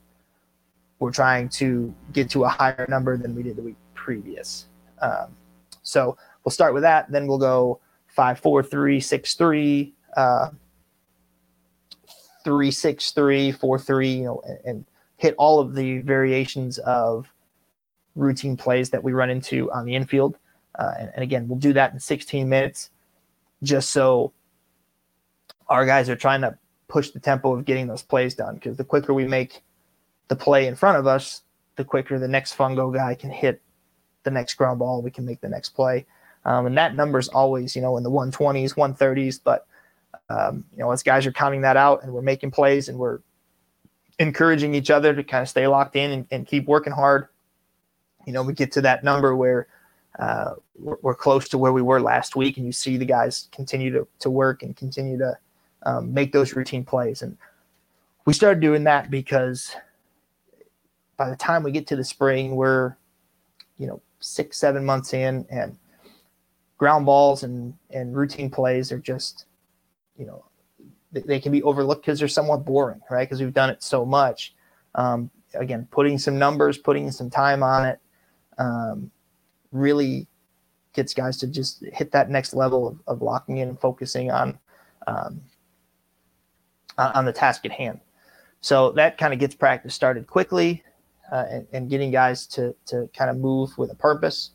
we're trying to get to a higher number than we did the week previous. Um, so we'll start with that. Then we'll go five, four, three, six, three, uh, three, six, three, four, three, you know, and, and hit all of the variations of routine plays that we run into on the infield. Uh, and, and, again, we'll do that in 16 minutes just so our guys are trying to push the tempo of getting those plays done. Because the quicker we make the play in front of us, the quicker the next fungo guy can hit the next ground ball. We can make the next play. Um, and that number is always, you know, in the 120s, 130s. But, um, you know, as guys are counting that out and we're making plays and we're encouraging each other to kind of stay locked in and, and keep working hard, you know, we get to that number where uh, we're, we're, close to where we were last week. And you see the guys continue to, to work and continue to um, make those routine plays. And we started doing that because by the time we get to the spring, we're, you know, six, seven months in and ground balls and and routine plays are just you know they, they can be overlooked because they're somewhat boring right? Because we've done it so much. Um, again putting some numbers putting some time on it um, really gets guys to just hit that next level of, of locking in and focusing on um, on the task at hand. So that kind of gets practice started quickly uh, and, and, getting guys to to kind of move with a purpose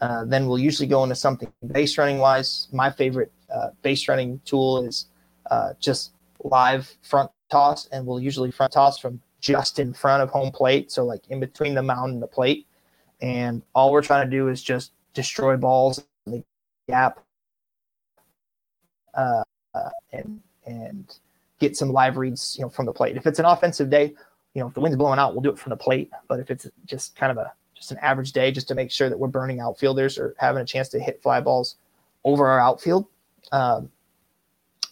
uh, then we'll usually go into something base running wise. My favorite uh, base running tool is uh, just live front toss, and we'll usually front toss from just in front of home plate, so like in between the mound and the plate. And all we're trying to do is just destroy balls in the gap, uh, and and get some live reads, you know, from the plate. If it's an offensive day, you know, if the wind's blowing out, we'll do it from the plate. But if it's just kind of a just an average day just to make sure that we're burning outfielders or having a chance to hit fly balls over our outfield. Um,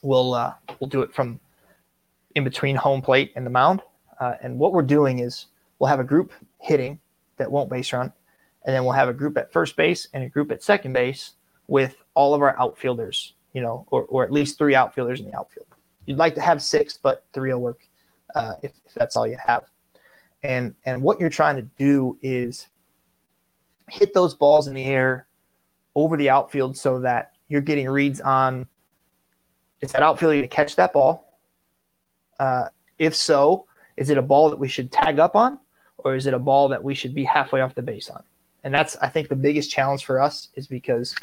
we'll uh, we'll do it from in between home plate and the mound. Uh, and what we're doing is we'll have a group hitting that won't base run, and then we'll have a group at first base and a group at second base with all of our outfielders, you know, or, or at least three outfielders in the outfield. You'd like to have six, but three will work uh, if, if that's all you have. And and what you're trying to do is hit those balls in the air over the outfield so that you're getting reads on is that outfielder to catch that ball? Uh, if so, is it a ball that we should tag up on, or is it a ball that we should be halfway off the base on? And that's, I think, the biggest challenge for us is because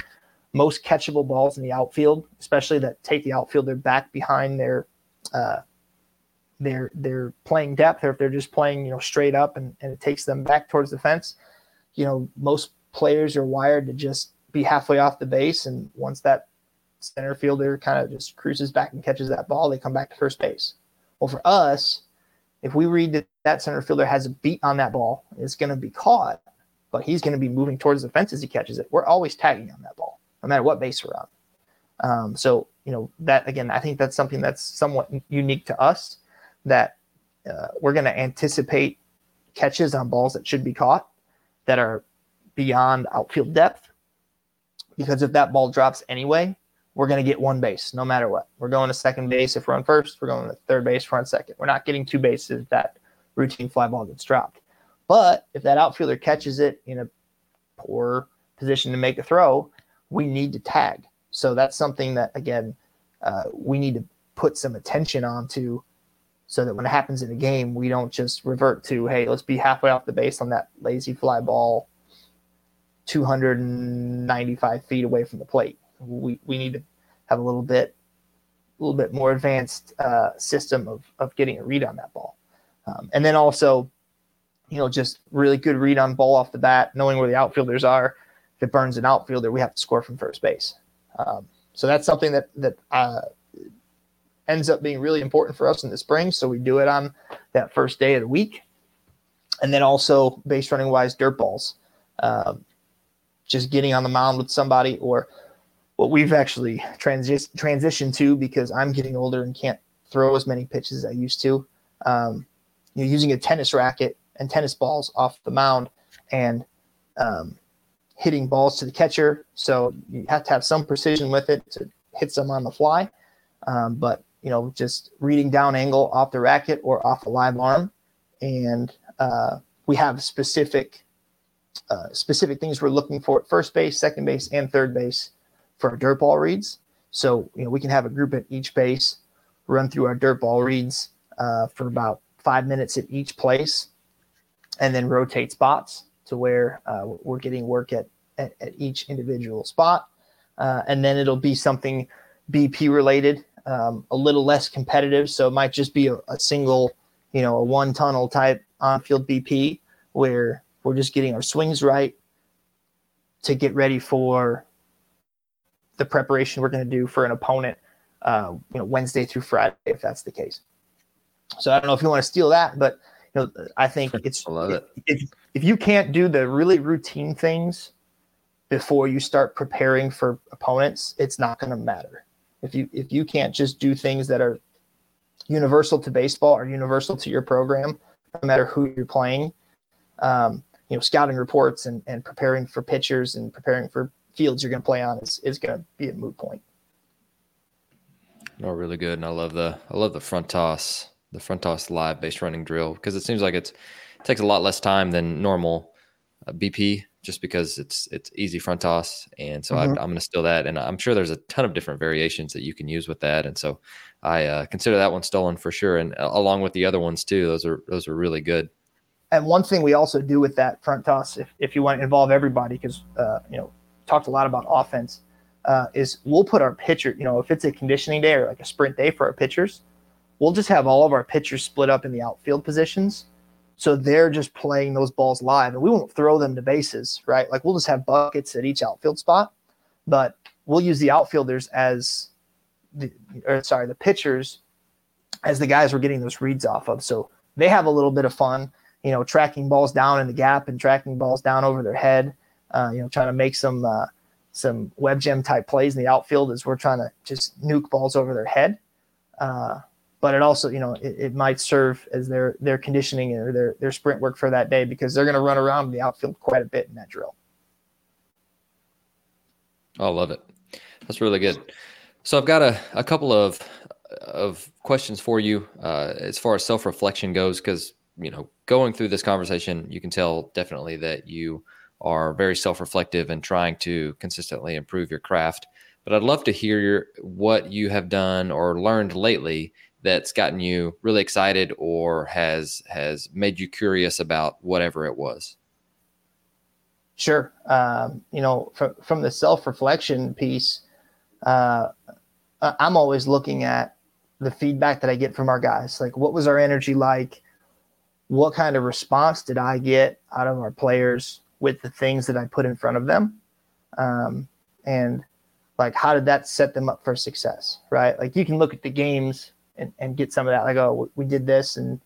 most catchable balls in the outfield, especially that take the outfielder back behind their uh, their their playing depth, or if they're just playing you know straight up and, and it takes them back towards the fence, you know most players are wired to just be halfway off the base, and once that center fielder kind of just cruises back and catches that ball, they come back to first base. Well, for us, if we read that that center fielder has a beat on that ball, it's going to be caught, but he's going to be moving towards the fence as he catches it. We're always tagging on that ball, no matter what base we're on. Um, so, you know, that again, I think that's something that's somewhat unique to us that uh, we're going to anticipate catches on balls that should be caught that are beyond outfield depth. Because if that ball drops anyway, we're going to get one base no matter what. We're going to second base if we're on first. We're going to third base if we're on second. We're not getting two bases if that routine fly ball gets dropped. But if that outfielder catches it in a poor position to make a throw, we need to tag. So that's something that, again, uh, we need to put some attention on to so that when it happens in a game, we don't just revert to, hey, let's be halfway off the base on that lazy fly ball 295 feet away from the plate we, we need to have a little bit a little bit more advanced uh, system of, of getting a read on that ball. Um, and then also, you know, just really good read on ball off the bat, knowing where the outfielders are. If it burns an outfielder, we have to score from first base. Um, so that's something that that uh, ends up being really important for us in the spring. So we do it on that first day of the week, and then also base running wise, dirt balls. Um, just getting on the mound with somebody or what we've actually transi- transitioned to because I'm getting older and can't throw as many pitches as I used to. Um, you know, using a tennis racket and tennis balls off the mound and um, hitting balls to the catcher. So you have to have some precision with it to hit some on the fly. Um, but you know, just reading down angle off the racket or off a live arm, and uh, we have specific uh, specific things we're looking for at first base, second base, and third base for our dirt ball reads. So you know we can have a group at each base, run through our dirt ball reads uh, for about five minutes at each place, and then rotate spots to where uh, we're getting work at, at, at each individual spot, uh, and then it'll be something BP related, um, a little less competitive. So it might just be a, a single, you know, a one tunnel type on field BP where we're just getting our swings right to get ready for the preparation we're going to do for an opponent, uh, you know, Wednesday through Friday, if that's the case. So I don't know if you want to steal that, but you know, I think [laughs] it's I it. If, if you can't do the really routine things before you start preparing for opponents, it's not going to matter. If you if you can't just do things that are universal to baseball or universal to your program, no matter who you're playing, um, you know, scouting reports and, and preparing for pitchers and preparing for fields you're going to play on is, is going to be a moot point. No, really good, and I love the I love the front toss, the front toss live base running drill because it seems like it's it takes a lot less time than normal uh, BP just because it's it's easy front toss, and so mm-hmm. I, am going to steal that, and I'm sure there's a ton of different variations that you can use with that, and so I uh, consider that one stolen for sure, and uh, along with the other ones too. Those are those are really good. And one thing we also do with that front toss, if, if you want to involve everybody, because uh, you know talked a lot about offense, uh, is we'll put our pitcher, you know, if it's a conditioning day or like a sprint day for our pitchers, we'll just have all of our pitchers split up in the outfield positions. So they're just playing those balls live and we won't throw them to bases, right? Like we'll just have buckets at each outfield spot, but we'll use the outfielders as the, or sorry, the pitchers as the guys we're getting those reads off of. So they have a little bit of fun, you know, tracking balls down in the gap and tracking balls down over their head uh, you know, trying to make some uh, some web gem type plays in the outfield as we're trying to just nuke balls over their head. Uh, but it also, you know, it, it, might serve as their their conditioning or their their sprint work for that day because they're going to run around the outfield quite a bit in that drill. I love it. That's really good. So I've got a, a couple of of questions for you uh, as far as self reflection goes, because you know, going through this conversation, you can tell definitely that you are very self-reflective and trying to consistently improve your craft. But I'd love to hear your, what you have done or learned lately that's gotten you really excited or has has made you curious about whatever it was? Sure. Um, you know, from from the self reflection piece, uh, I'm always looking at the feedback that I get from our guys. Like, what was our energy like? What kind of response did I get out of our players with the things that I put in front of them? Um, and like, how did that set them up for success? Right. Like, you can look at the games and, and get some of that. Like, oh, we did this and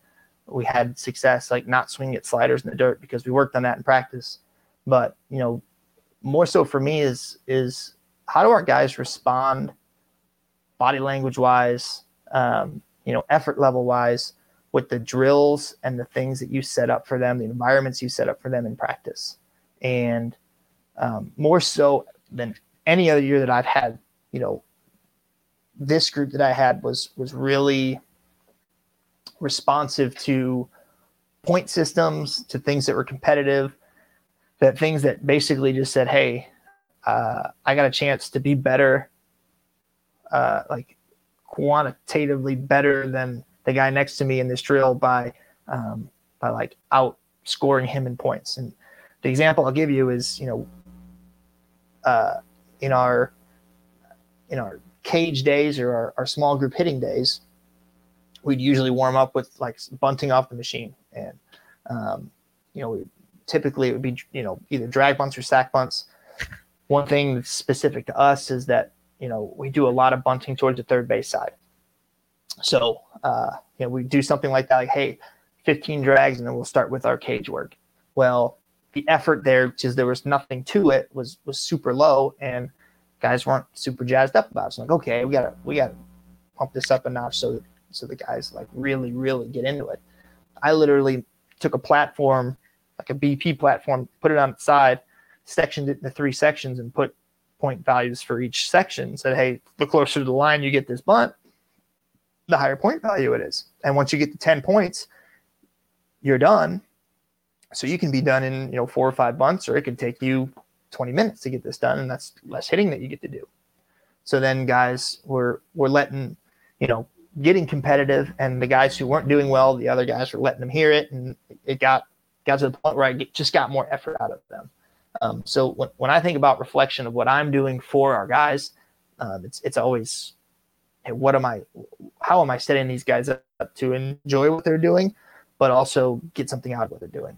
we had success, like not swinging at sliders in the dirt because we worked on that in practice. But, you know, more so for me is, is how do our guys respond body language wise, um, you know, effort level wise with the drills and the things that you set up for them, the environments you set up for them in practice. And um, more so than any other year that I've had, you know, this group that I had was was really responsive to point systems, to things that were competitive, that things that basically just said, "Hey, uh, I got a chance to be better, uh, like quantitatively better than the guy next to me in this drill by um, by like outscoring him in points." And the example I'll give you is, you know, uh, in our in our cage days or our, our small group hitting days, we'd usually warm up with like bunting off the machine, and um, you know, we, typically it would be you know either drag bunts or sack bunts. One thing that's specific to us is that you know we do a lot of bunting towards the third base side. So uh, you know we do something like that, like hey, 15 drags, and then we'll start with our cage work. Well, the effort there, because there was nothing to it, was was super low, and guys weren't super jazzed up about it. So like, okay, we gotta we gotta pump this up a notch so so the guys like really really get into it. I literally took a platform like a BP platform, put it on its side, sectioned it into three sections, and put point values for each section. Said, hey, the closer to the line you get this bunt, the higher point value it is. And once you get to ten points, you're done. So you can be done in you know four or five months, or it could take you 20 minutes to get this done, and that's less hitting that you get to do. So then guys were were letting, you know, getting competitive, and the guys who weren't doing well, the other guys were letting them hear it, and it got got to the point where I get, just got more effort out of them. Um, so when, when I think about reflection of what I'm doing for our guys, um, it's it's always, hey, what am I, how am I setting these guys up to enjoy what they're doing, but also get something out of what they're doing.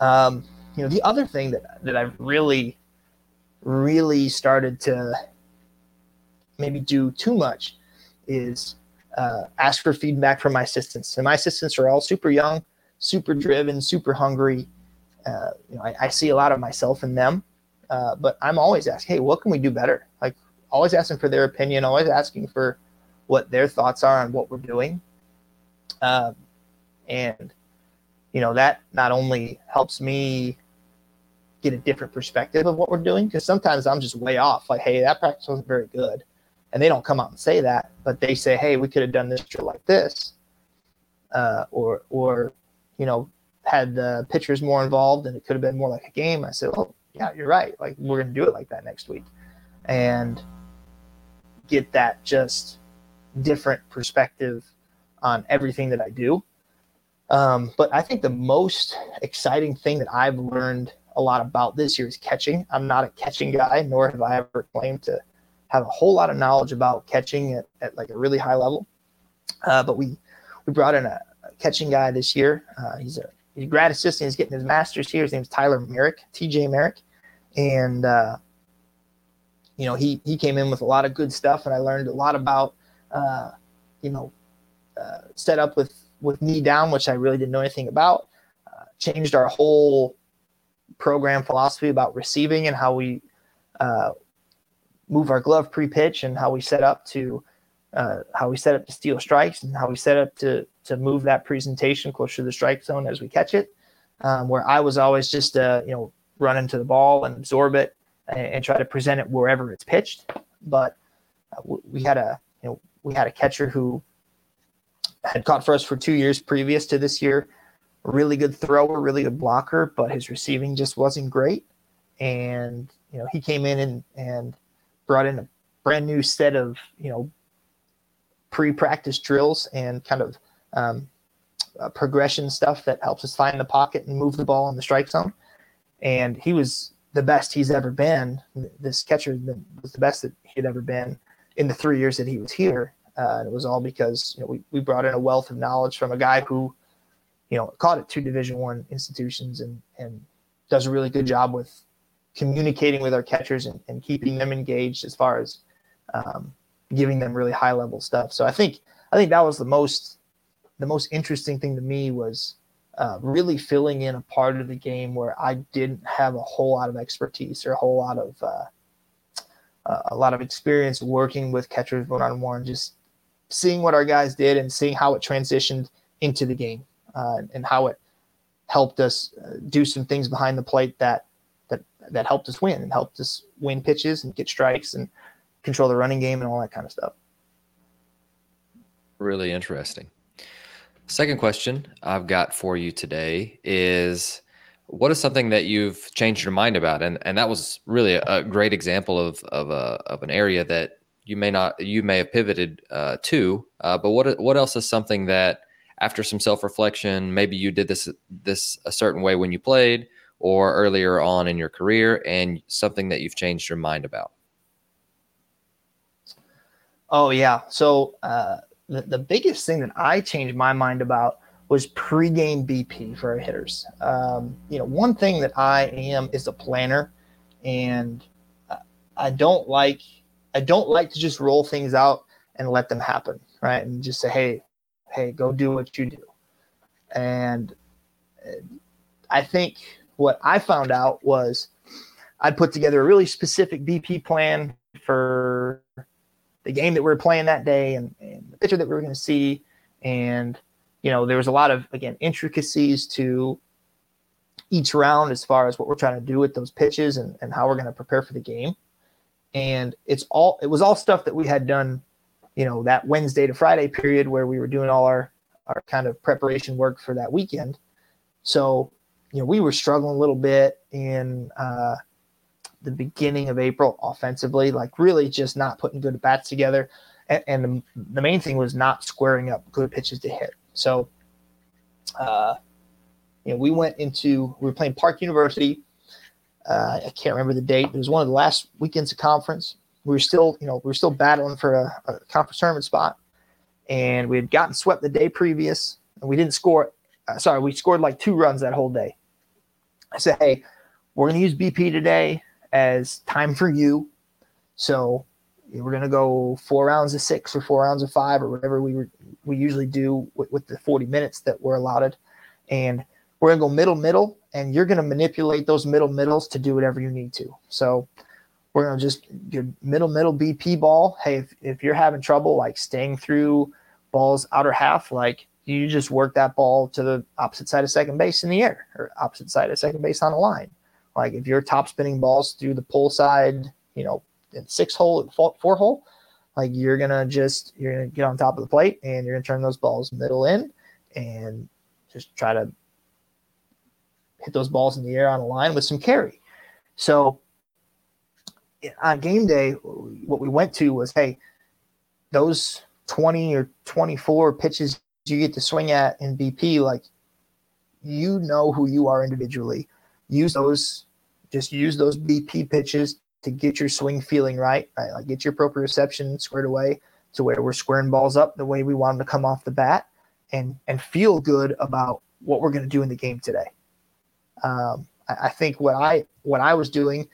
Um, you know, the other thing that that I've really, really started to maybe do too much is uh, ask for feedback from my assistants. And my assistants are all super young, super driven, super hungry. Uh, you know, I, I, see a lot of myself in them, uh, but I'm always asking, hey, what can we do better? Like, always asking for their opinion, always asking for what their thoughts are on what we're doing. Um, and you know that not only helps me get a different perspective of what we're doing because sometimes i'm just way off like hey that practice wasn't very good. And they don't come out and say that but they say hey we could have done this drill like this uh, or or you know had the pitchers more involved and it could have been more like a game. I said oh yeah you're right. Like we're to do it like that next week. And get that just different perspective on everything that i do um, but I think the most exciting thing that I've learned a lot about this year is catching. I'm not a catching guy, nor have I ever claimed to have a whole lot of knowledge about catching at, at like a really high level. Uh, but we we brought in a, a catching guy this year. Uh, he's a he's a grad assistant. He's getting his master's here. His name's Tyler Merrick, TJ Merrick, and uh, you know he he came in with a lot of good stuff, and I learned a lot about uh, you know uh, set up with with knee down, which I really didn't know anything about. Uh, changed our whole program philosophy about receiving and how we uh, move our glove pre-pitch and how we set up to uh, how we set up to steal strikes and how we set up to to move that presentation closer to the strike zone as we catch it. Um, where I was always just uh, you know run into the ball and absorb it and, and try to present it wherever it's pitched. But uh, we had a you know we had a catcher who had caught for us for two years previous to this year. Really good thrower, really good blocker, but his receiving just wasn't great. And you know, he came in and and brought in a brand new set of you know pre-practice drills and kind of um, uh, progression stuff that helps us find the pocket and move the ball in the strike zone. And he was the best he's ever been. This catcher was the best that he had ever been in the three years that he was here. Uh, and it was all because you know, we, we brought in a wealth of knowledge from a guy who, you know, caught at two Division One institutions and and does a really good job with communicating with our catchers and, and keeping them engaged as far as um, giving them really high level stuff. So I think I think that was the most the most interesting thing to me was uh, really filling in a part of the game where I didn't have a whole lot of expertise or a whole lot of uh, a lot of experience working with catchers one on one, just seeing what our guys did and seeing how it transitioned into the game uh, and how it helped us uh, do some things behind the plate that that that helped us win and helped us win pitches and get strikes and control the running game and all that kind of stuff. Really interesting. Second question I've got for you today is what is something that you've changed your mind about? And and that was really a, a great example of of a of an area that you may not you may have pivoted uh, to. Uh, but what what else is something that after some self reflection, maybe you did this this a certain way when you played or earlier on in your career, and something that you've changed your mind about? Oh yeah. So uh, the the biggest thing that I changed my mind about was pregame BP for our hitters. Um, you know, one thing that I am is a planner, and I don't like I don't like to just roll things out and let them happen, right? And just say, hey, hey, go do what you do. And uh, I think what I found out was I'd put together a really specific BP plan for the game that we were playing that day and, and the pitcher that we were going to see. And, you know, there was a lot of, again, intricacies to each round as far as what we're trying to do with those pitches and, and how we're going to prepare for the game. And it's all, it was all stuff that we had done, you know, that Wednesday to Friday period where we were doing all our, our kind of preparation work for that weekend. So, you know, we were struggling a little bit in, uh, the beginning of April offensively, like really just not putting good bats together. And, and the, the, main thing was not squaring up good pitches to hit. So, uh, you know, we went into, we were playing Park University. Uh, I can't remember the date. It was one of the last weekends of conference. We were still, you know, we were still battling for a, a conference tournament spot. And we had gotten swept the day previous and we didn't score. Uh, sorry, we scored like two runs that whole day. I said, hey, we're going to use BP today as time for you. So we're going to go four rounds of six or four rounds of five or whatever we we usually do with, with the 40 minutes that we're allotted. And we're going to go middle, middle, and you're going to manipulate those middle middles to do whatever you need to. So we're going to just your middle, middle BP ball. Hey, if, if you're having trouble like staying through balls outer half, like you just work that ball to the opposite side of second base in the air or opposite side of second base on the line. Like if you're top spinning balls through the pull side, you know, in six hole, four hole, like you're gonna just you're gonna get on top of the plate and you're gonna turn those balls middle in and just try to hit those balls in the air on a line with some carry. So on game day, what we went to was, hey, those 20 or 24 pitches you get to swing at in BP, like you know who you are individually use those just use those BP pitches to get your swing feeling right, right? Like get your proprioception squared away to where we're squaring balls up the way we want them to come off the bat and and feel good about what we're going to do in the game today. Um, I, I, think what I what I was doing,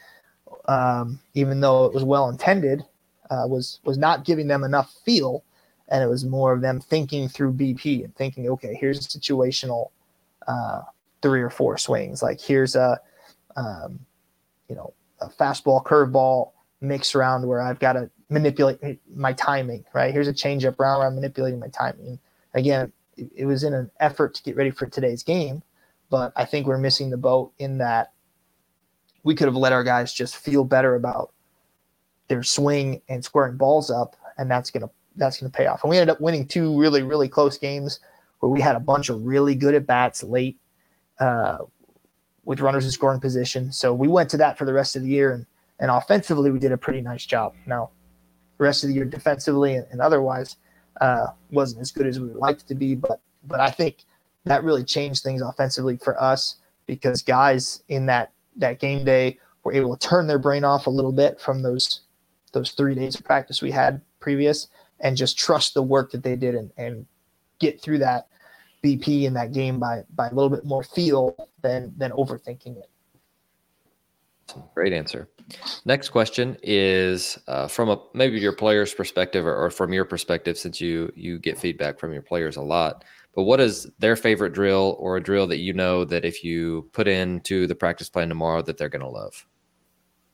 um, even though it was well intended, uh, was was not giving them enough feel, and it was more of them thinking through BP and thinking, okay, here's a situational uh, three or four swings. Like here's a, um, you know, a fastball, curveball mix around where I've got to manipulate my timing. Right here's a changeup round where I'm manipulating my timing. Again, it was in an effort to get ready for today's game, but I think we're missing the boat in that we could have let our guys just feel better about their swing and squaring balls up, and that's gonna that's gonna pay off. And we ended up winning two really really close games where we had a bunch of really good at bats late uh, with runners in scoring position. So we went to that for the rest of the year, and and offensively we did a pretty nice job. Now, the rest of the year defensively and, and otherwise, uh, wasn't as good as we would like it to be. But but I think that really changed things offensively for us because guys in that that game day were able to turn their brain off a little bit from those those three days of practice we had previous and just trust the work that they did and, and get through that BP in that game by by a little bit more feel than than overthinking it. Great answer. Next question is uh, from a maybe your player's perspective or, or, from your perspective, since you you get feedback from your players a lot. But what is their favorite drill or a drill that you know that if you put into the practice plan tomorrow that they're going to love?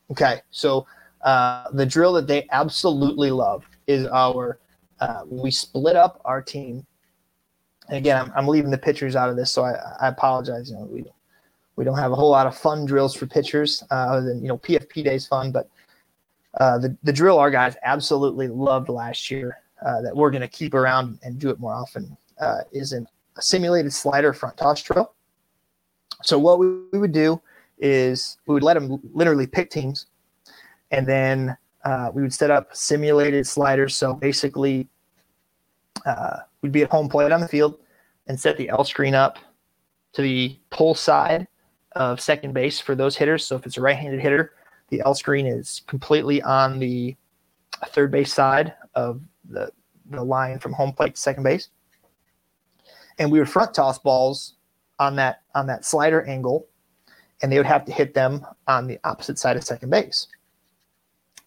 Okay, so uh, the drill that they absolutely love is our uh, we split up our team. And again, I'm, I'm leaving the pitchers out of this, so I, I apologize. You know, we we don't have a whole lot of fun drills for pitchers uh, other than you know PFP days fun, but uh, the the drill our guys absolutely loved last year uh, that we're going to keep around and do it more often uh, is an, a simulated slider front toss drill. So what we, we would do is we would let them literally pick teams, and then uh, we would set up simulated sliders. So basically, uh, we'd be at home plate on the field and set the L screen up to the pull side of second base for those hitters. So if it's a right-handed hitter, the L screen is completely on the third base side of the, the line from home plate to second base. And we would front toss balls on that on that slider angle, and they would have to hit them on the opposite side of second base.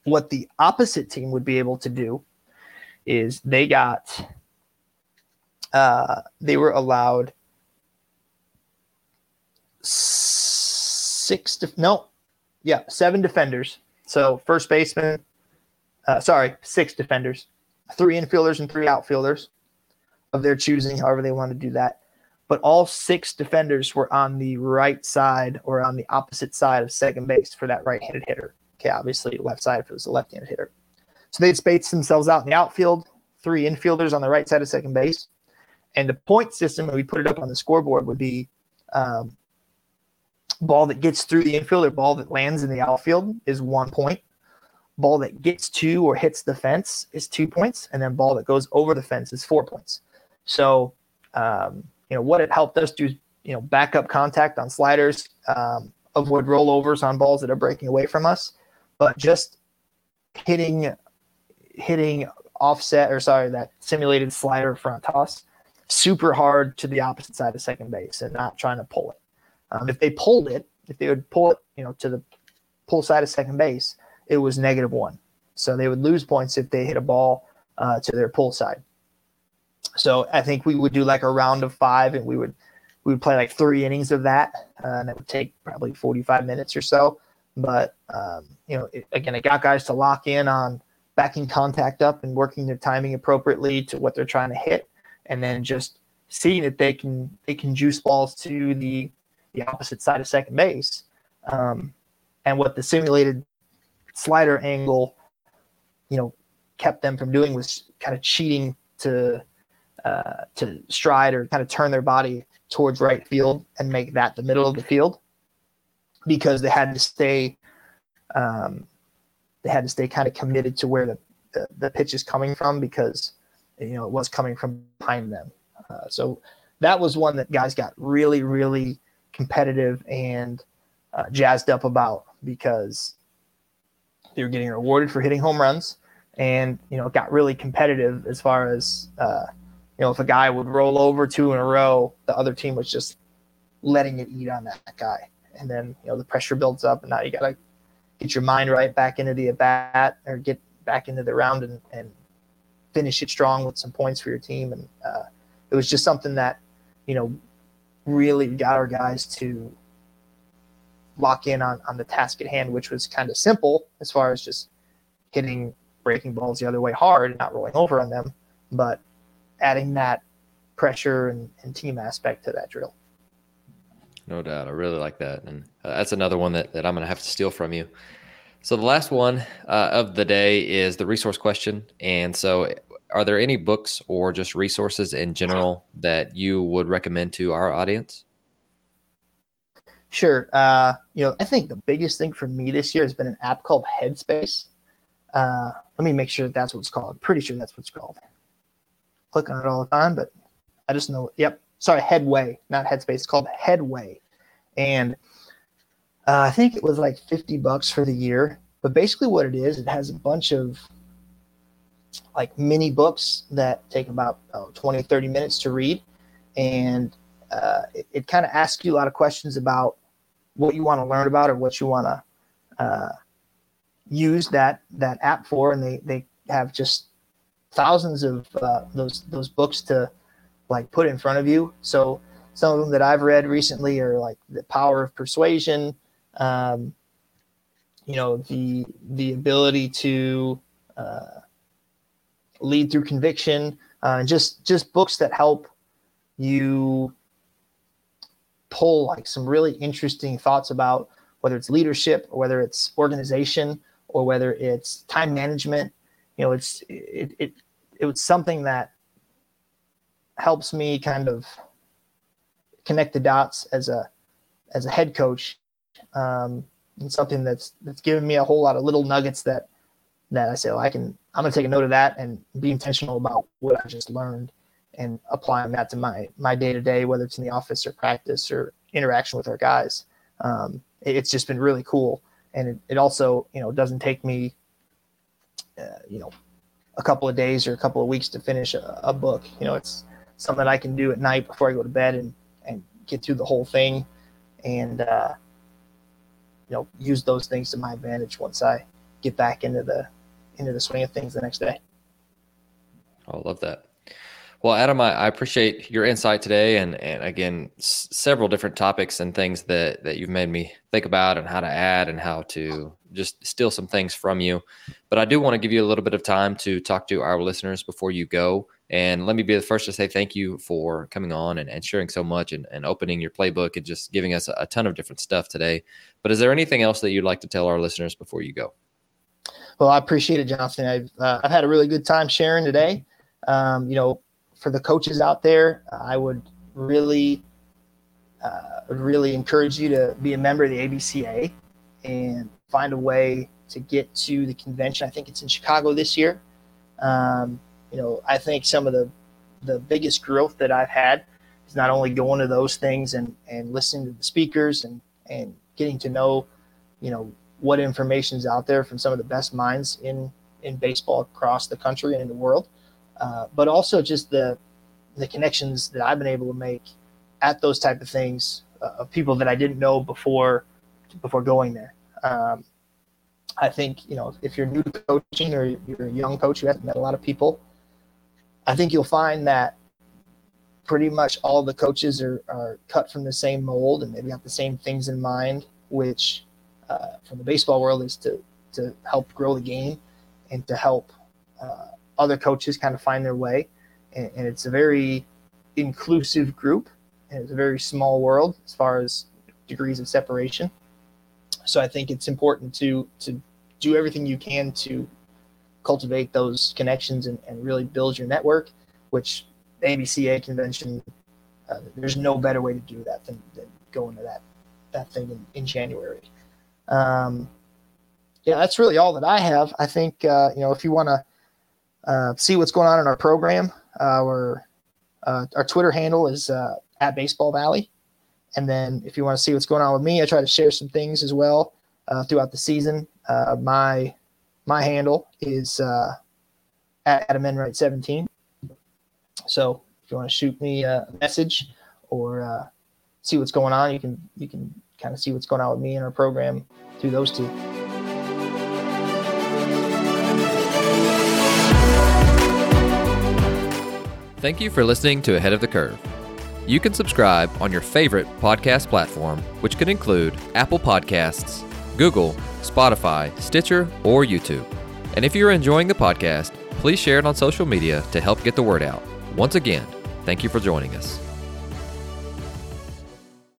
What the opposite team would be able to do is they got uh, they were allowed six def- no yeah seven defenders so first baseman uh, sorry six defenders three infielders and three outfielders of their choosing however they want to do that but all six defenders were on the right side or on the opposite side of second base for that right-handed hitter okay obviously left side if it was a left-handed hitter so they'd space themselves out in the outfield three infielders on the right side of second base and the point system and we put it up on the scoreboard would be um, Ball that gets through the infield or ball that lands in the outfield is one point. Ball that gets to or hits the fence is two points, and then ball that goes over the fence is four points. So, um, you know what it helped us do, you know, backup contact on sliders, um, avoid rollovers on balls that are breaking away from us, but just hitting, hitting offset or sorry that simulated slider front toss super hard to the opposite side of second base and not trying to pull it. Um, if they pulled it, if they would pull it, you know, to the pull side of second base, it was negative one. So they would lose points if they hit a ball uh, to their pull side. So I think we would do like a round of five, and we would we would play like three innings of that, uh, and it would take probably 45 minutes or so. But um, you know, it, again, it got guys to lock in on backing contact up and working their timing appropriately to what they're trying to hit, and then just seeing that they can they can juice balls to the the opposite side of second base. Um, and what the simulated slider angle, you know, kept them from doing was kind of cheating to uh, to stride or kind of turn their body towards right field and make that the middle of the field because they had to stay um, they had to stay kind of committed to where the, the, the pitch is coming from because you know it was coming from behind them. Uh, so that was one that guys got really really competitive and uh, jazzed up about because they were getting rewarded for hitting home runs and you know it got really competitive as far as uh, you know if a guy would roll over two in a row the other team was just letting it eat on that guy. And then you know the pressure builds up and now you got to get your mind right back into the at bat or get back into the round and, and finish it strong with some points for your team. And uh, it was just something that you know really got our guys to lock in on, on the task at hand, which was kind of simple as far as just hitting breaking balls the other way hard and not rolling over on them, but adding that pressure and, and team aspect to that drill. No doubt. I really like that. And uh, that's another one that, that I'm going to have to steal from you. So the last one uh, of the day is the resource question. And so are there any books or just resources in general that you would recommend to our audience? Sure. Uh, you know, I think the biggest thing for me this year has been an app called Headspace. Uh, let me make sure that that's what it's called. I'm pretty sure that's what it's called. Click on it all the time, but I just know. Yep, sorry, Headway, not Headspace. It's called Headway, and uh, I think it was like fifty bucks for the year. But basically, what it is, it has a bunch of like mini books that take about oh, 20, 30 minutes to read, and uh, it, it kind of asks you a lot of questions about what you want to learn about or what you want to uh, use that that app for, and they they have just thousands of uh, those those books to like put in front of you. So some of them that I've read recently are like the Power of Persuasion, um, you know, the the ability to uh, lead through conviction, uh, just just books that help you pull like some really interesting thoughts about whether it's leadership or whether it's organization or whether it's time management. You know, it's it it it was something that helps me kind of connect the dots as a as a head coach um, and something that's that's given me a whole lot of little nuggets that that I say well, I can I'm gonna take a note of that and be intentional about what I just learned and applying that to my my day to day whether it's in the office or practice or interaction with our guys. Um, it, it's just been really cool. And it, it also you know doesn't take me uh, you know a couple of days or a couple of weeks to finish a, a book you know it's something I can do at night before I go to bed and, and get through the whole thing and, uh, you know, use those things to my advantage once I get back into the, into the swing of things the next day. I love that. Well, Adam, I, I, appreciate your insight today, and and again, s- several different topics and things that that you've made me think about, and how to add, and how to just steal some things from you. But I do want to give you a little bit of time to talk to our listeners before you go. And let me be the first to say thank you for coming on and, and sharing so much and, and opening your playbook and just giving us a, a ton of different stuff today. But is there anything else that you'd like to tell our listeners before you go? Well, I appreciate it, Johnson. I've, uh, I've had a really good time sharing today. Um, you know, for the coaches out there, I would really, uh, really encourage you to be a member of the ABCA and find a way to get to the convention. I think it's in Chicago this year. Um, you know, I think some of the the biggest growth that I've had is not only going to those things and and listening to the speakers and and getting to know, you know, what information is out there from some of the best minds in in baseball across the country and in the world, uh, but also just the the connections that I've been able to make at those type of things uh, of people that I didn't know before before going there. Um, I think you know if you're new to coaching or you're a young coach who hasn't met a lot of people, I think you'll find that pretty much all the coaches are, are cut from the same mold and they've got the same things in mind, which uh, from the baseball world is to, to help grow the game and to help uh, other coaches kind of find their way. And, and, it's a very inclusive group and it's a very small world as far as degrees of separation. So I think it's important to, to do everything you can to cultivate those connections and, and really build your network, which ABCA convention, uh, there's no better way to do that than, than going to that, that thing in, in January. Um, yeah, that's really all that I have. I think, uh, you know, if you want to uh, see what's going on in our program, our, uh, our Twitter handle is uh, at Baseball Valley. And then if you want to see what's going on with me, I try to share some things as well uh, throughout the season. my my handle is uh, at Adam Enright 17. So if you want to shoot me a message or uh, see what's going on, you can you can kind of see what's going on with me and our program through those two. Thank you for listening to Ahead of the Curve. You can subscribe on your favorite podcast platform, which could include Apple Podcasts, Google, Spotify, Stitcher, or YouTube. And if you're enjoying the podcast, please share it on social media to help get the word out. Once again, thank you for joining us.